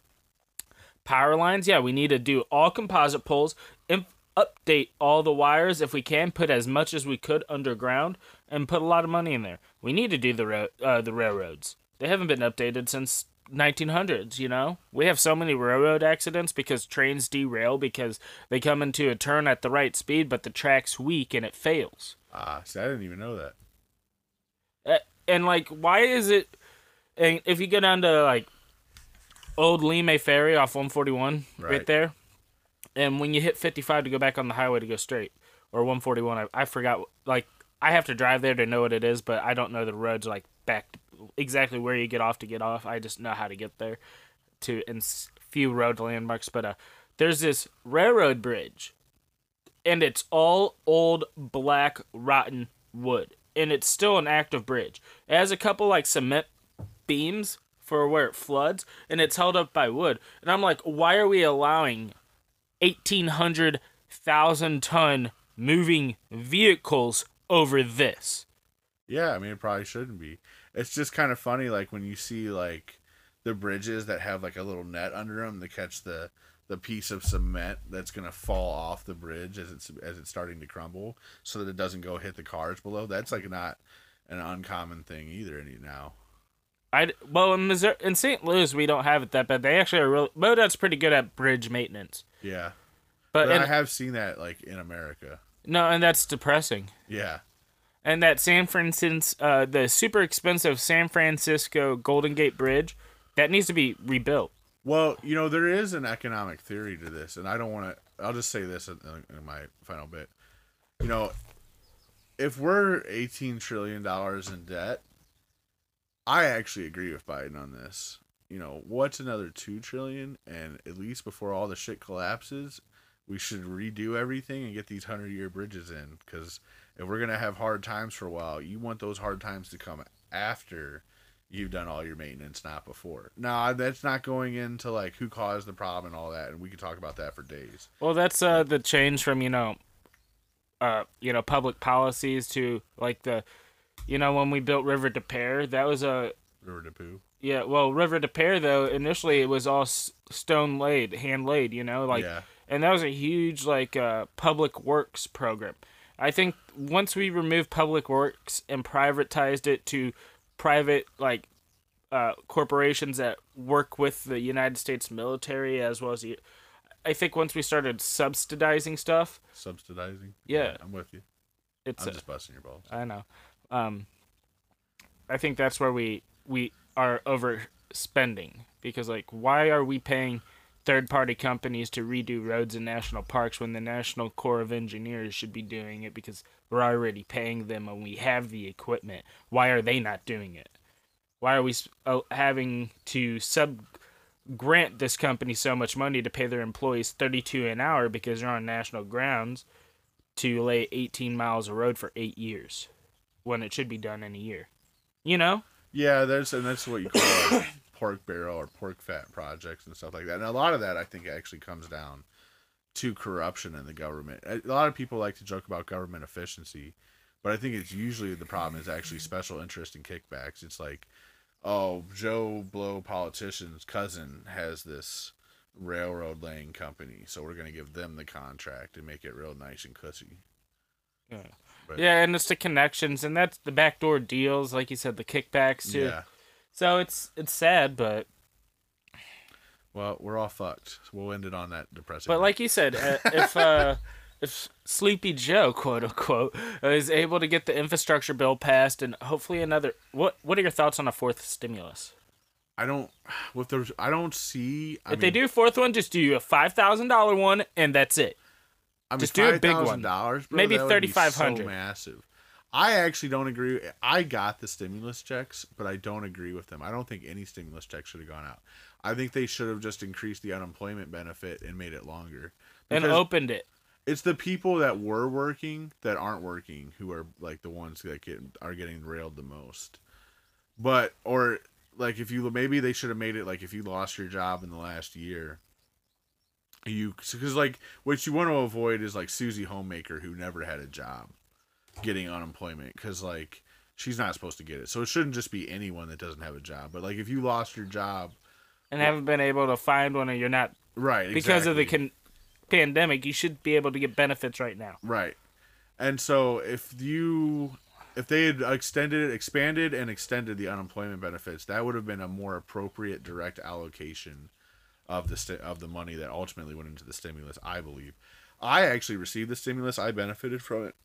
Power lines, yeah, we need to do all composite poles, imp- update all the wires if we can, put as much as we could underground, and put a lot of money in there. We need to do the ro- uh, the railroads. They haven't been updated since 1900s. You know, we have so many railroad accidents because trains derail because they come into a turn at the right speed, but the track's weak and it fails. Ah, see, I didn't even know that. Uh, and like, why is it? And if you go down to like old Lemay Ferry off 141, right, Right. there, and when you hit 55 to go back on the highway to go straight, or 141, I, I forgot. Like, I have to drive there to know what it is, but I don't know the roads like back exactly where you get off to get off. I just know how to get there to and few road landmarks. But uh, there's this railroad bridge and it's all old black rotten wood and it's still an active bridge it has a couple like cement beams for where it floods and it's held up by wood and i'm like why are we allowing 1800,000 ton moving vehicles over this Yeah, I mean it probably shouldn't be. It's just kind of funny, like when you see like the bridges that have like a little net under them to catch the the piece of cement that's gonna fall off the bridge as it's as it's starting to crumble, so that it doesn't go hit the cars below. That's like not an uncommon thing either any now. I well in Missouri, in St. Louis we don't have it that bad. They actually are really MoDOT's pretty good at bridge maintenance. Yeah, But, but and, I have seen that like in America. no, and that's depressing. Yeah, And that San Francisco, uh, the super expensive San Francisco Golden Gate Bridge, that needs to be rebuilt. Well, you know, there is an economic theory to this, and I don't want to. I'll just say this in, in my final bit. You know, if we're eighteen trillion dollars in debt, I actually agree with Biden on this. You know, what's another two trillion? And at least before all the shit collapses, we should redo everything and get these hundred year bridges in. Because if we're gonna have hard times for a while, you want those hard times to come after you've done all your maintenance, not before. Now that's not going into like who caused the problem and all that, and we could talk about that for days. Well, that's uh, the change from you know, uh, you know, public policies to like the, you know, when we built River des Peres, that was a River de Pooh. yeah. Well, River des Peres though initially it was all s- stone laid, hand laid. You know, like yeah, and that was a huge like uh, public works program. I think once we removed public works and privatized it to private like uh, corporations that work with the United States military as well as the, I think once we started subsidizing stuff, subsidizing. Yeah. I'm with you. it's I'm uh, just busting your balls. I know. Um, I think that's where we we are overspending because like why are we paying third party companies to redo roads and national parks when the National Corps of Engineers should be doing it because we're already paying them and we have the equipment. Why are they not doing it? Why are we oh, having to sub grant this company so much money to pay their employees 32 an hour because they're on national grounds to lay 18 miles of road for 8 years when it should be done in a year. You know? Yeah, there's and that's what you call like, pork barrel or pork fat projects and stuff like that. And a lot of that I think actually comes down to corruption in the government. A lot of people like to joke about government efficiency, but I think it's usually the problem is actually special interest and kickbacks. It's like, oh, Joe Blow politician's cousin has this railroad laying company, so we're gonna give them the contract and make it real nice and cussy. Yeah. But- yeah, and it's the connections and that's the backdoor deals like you said the kickbacks too. Yeah. So it's it's sad but Well, we're all fucked. We'll end it on that depressing. but note. like you said uh, if uh if Sleepy Joe, quote unquote, is able to get the infrastructure bill passed and hopefully another what what are your thoughts on a fourth stimulus? I don't with the I don't see. I if they do a fourth one, just do a five thousand dollar one and that's it. I mean, just do a big one. $5,000, bro, Maybe that would be so 3,500. massive. I actually don't agree. I got the stimulus checks, but I don't agree with them. I don't think any stimulus checks should have gone out. I think they should have just increased the unemployment benefit and made it longer. And opened it. it's the people that were working that aren't working who are like the ones that get are getting railed the most. But or like if you maybe they should have made it like if you lost your job in the last year, you because like what you want to avoid is like Susie Homemaker who never had a job getting unemployment because like she's not supposed to get it. So it shouldn't just be anyone that doesn't have a job. But like if you lost your job, and haven't been able to find one or you're not right? because of the con- pandemic, you should be able to get benefits right now. Right. And so if you if they had extended it, expanded and extended the unemployment benefits, that would have been a more appropriate direct allocation of the sti- of the money that ultimately went into the stimulus, I believe. I actually received the stimulus, I benefited from it.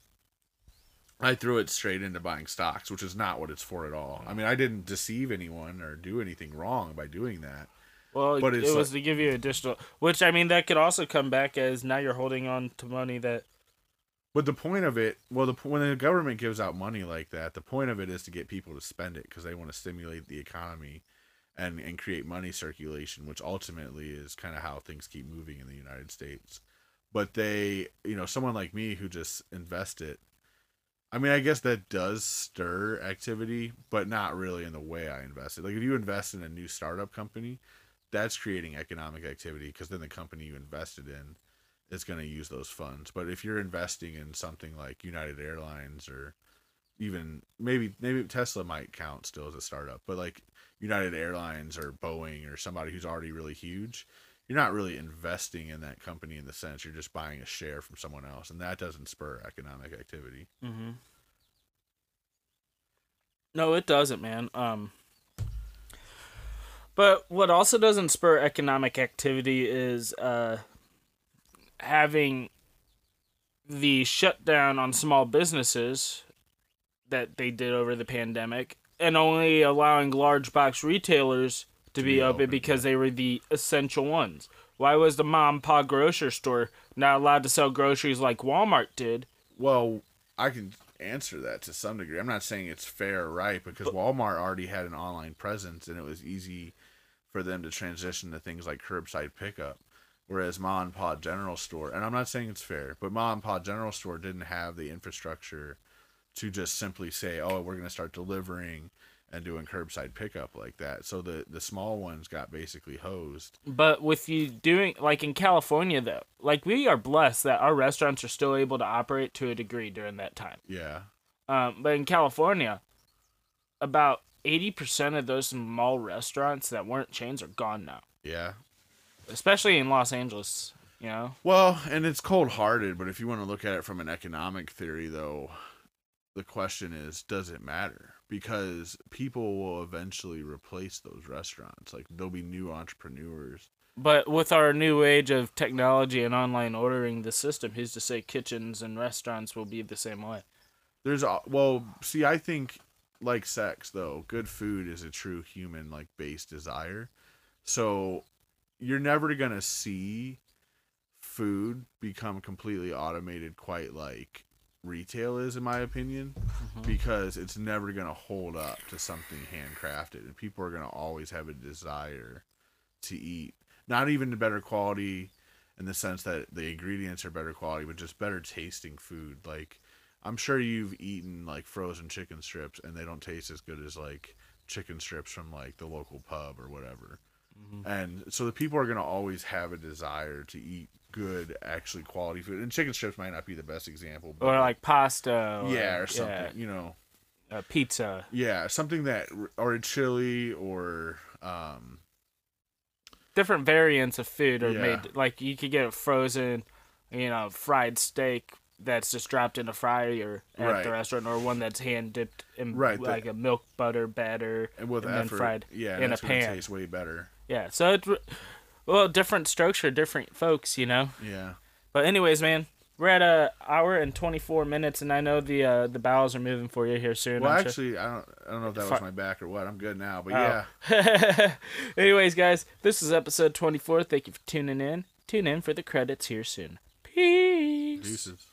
I threw it straight into buying stocks, which is not what it's for at all. I mean, I didn't deceive anyone or do anything wrong by doing that. Well, But it was to give you additional, which I mean, that could also come back as now you're holding on to money that. But the point of it, well, the when the government gives out money like that, the point of it is to get people to spend it because they want to stimulate the economy, and and create money circulation, which ultimately is kind of how things keep moving in the United States. But they, you know, someone like me who just invest it, I mean, I guess that does stir activity, but not really in the way I invested. Like if you invest in a new startup company, that's creating economic activity because then the company you invested in is going to use those funds. But if you're investing in something like United Airlines or even maybe maybe Tesla might count still as a startup, but like United Airlines or Boeing or somebody who's already really huge, you're not really investing in that company in the sense you're just buying a share from someone else, and that doesn't spur economic activity. Mm-hmm. No, it doesn't, man. Um, but what also doesn't spur economic activity is uh, having the shutdown on small businesses that they did over the pandemic and only allowing large box retailers to, be, be open, open, because they were the essential ones. Why was the mom and pop grocery store not allowed to sell groceries like Walmart did? Well, I can answer that to some degree. I'm not saying it's fair or right because Walmart already had an online presence and it was easy for them to transition to things like curbside pickup. Whereas mom and pop general store, and I'm not saying it's fair, but mom and pop general store didn't have the infrastructure to just simply say, "Oh, we're going to start delivering and doing curbside pickup like that." So the the small ones got basically hosed. But with you doing like in California though, like we are blessed that our restaurants are still able to operate to a degree during that time. Yeah, Um, but in California, about eighty percent of those small restaurants that weren't chains are gone now. yeah. Especially in Los Angeles, you know. Well, and it's cold hearted, but if you want to look at it from an economic theory, though, the question is does it matter? Because people will eventually replace those restaurants. Like, there'll be new entrepreneurs. But with our new age of technology and online ordering, the system, who's to say kitchens and restaurants will be the same way. There's, a- well, see, I think, like sex, though, good food is a true human, like, base desire. So, you're never going to see food become completely automated quite like retail is in my opinion mm-hmm. because it's never going to hold up to something handcrafted and people are going to always have a desire to eat not even the better quality in the sense that the ingredients are better quality but just better tasting food. Like i'm sure you've eaten like frozen chicken strips and they don't taste as good as like chicken strips from like the local pub or whatever. Mm-hmm. And so the people are going to always have a desire to eat good actually quality food and chicken strips might not be the best example but Or like pasta. Or, yeah or something you know uh, pizza. yeah something that or a chili or um different variants of food are Yeah. made like you could get a frozen you know fried steak that's just dropped in a fryer at Right. the restaurant or one that's hand dipped in Right, like a milk butter batter and with and then effort fried yeah in a pan taste way better yeah so it's re- well different strokes for different folks you know yeah but anyways man we're at a hour and 24 minutes and i know the uh the bowels are moving for you here soon well I'm sure. actually i don't i don't know if that was my back or what i'm good now but Oh. yeah Anyways, guys, this is episode 24. Thank you for tuning in. Tune in for the credits here soon. Peace. deuces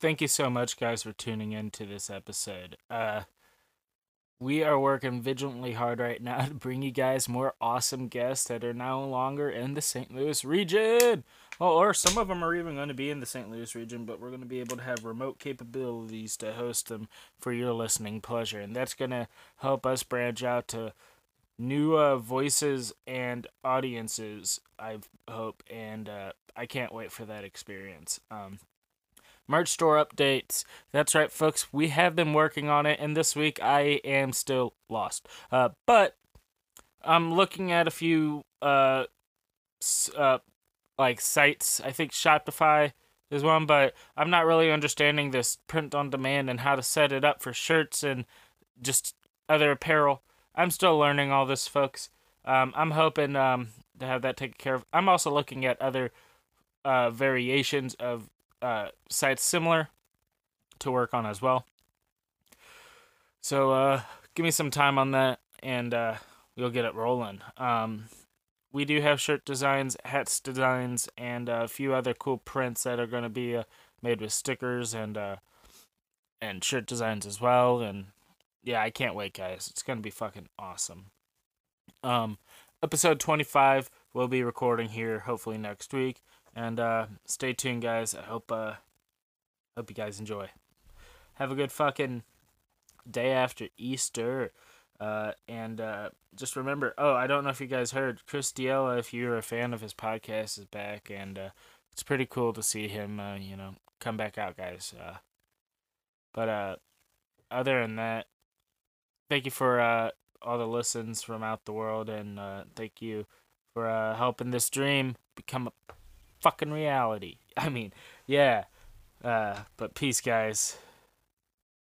Thank you so much, guys, for tuning in to this episode. Uh, we are working vigilantly hard right now to bring you guys more awesome guests that are no longer in the St. Louis region. Well, or some of them are even going to be in the St. Louis region, but we're going to be able to have remote capabilities to host them for your listening pleasure. And that's going to help us branch out to new uh, voices and audiences, I hope. And uh, I can't wait for that experience. Um, merch store updates. That's right, folks. We have been working on it, and this week I am still lost. Uh, but I'm looking at a few uh, uh, like sites. I think Shopify is one, but I'm not really understanding this print on demand and how to set it up for shirts and just other apparel. I'm still learning all this, folks. Um, I'm hoping um, to have that taken care of. I'm also looking at other uh, variations of uh, sites similar to work on as well. So uh, give me some time on that, and uh, we'll get it rolling. Um, we do have shirt designs, hats designs, and a few other cool prints that are going to be uh, made with stickers and uh, and shirt designs as well. And yeah, I can't wait, guys. It's going to be fucking awesome. Um, episode twenty five we'll be recording here hopefully next week. And uh, stay tuned, guys. I hope uh, hope you guys enjoy. Have a good fucking day after Easter. Uh, and uh, just remember, oh, I don't know if you guys heard, Chris D'Elia, if you're a fan of his podcast, is back, and uh, it's pretty cool to see him, uh, you know, come back out, guys. Uh, But uh, other than that, thank you for all the listens from out the world, and thank you for helping this dream become a fucking reality. I mean, yeah. Uh, but peace, guys.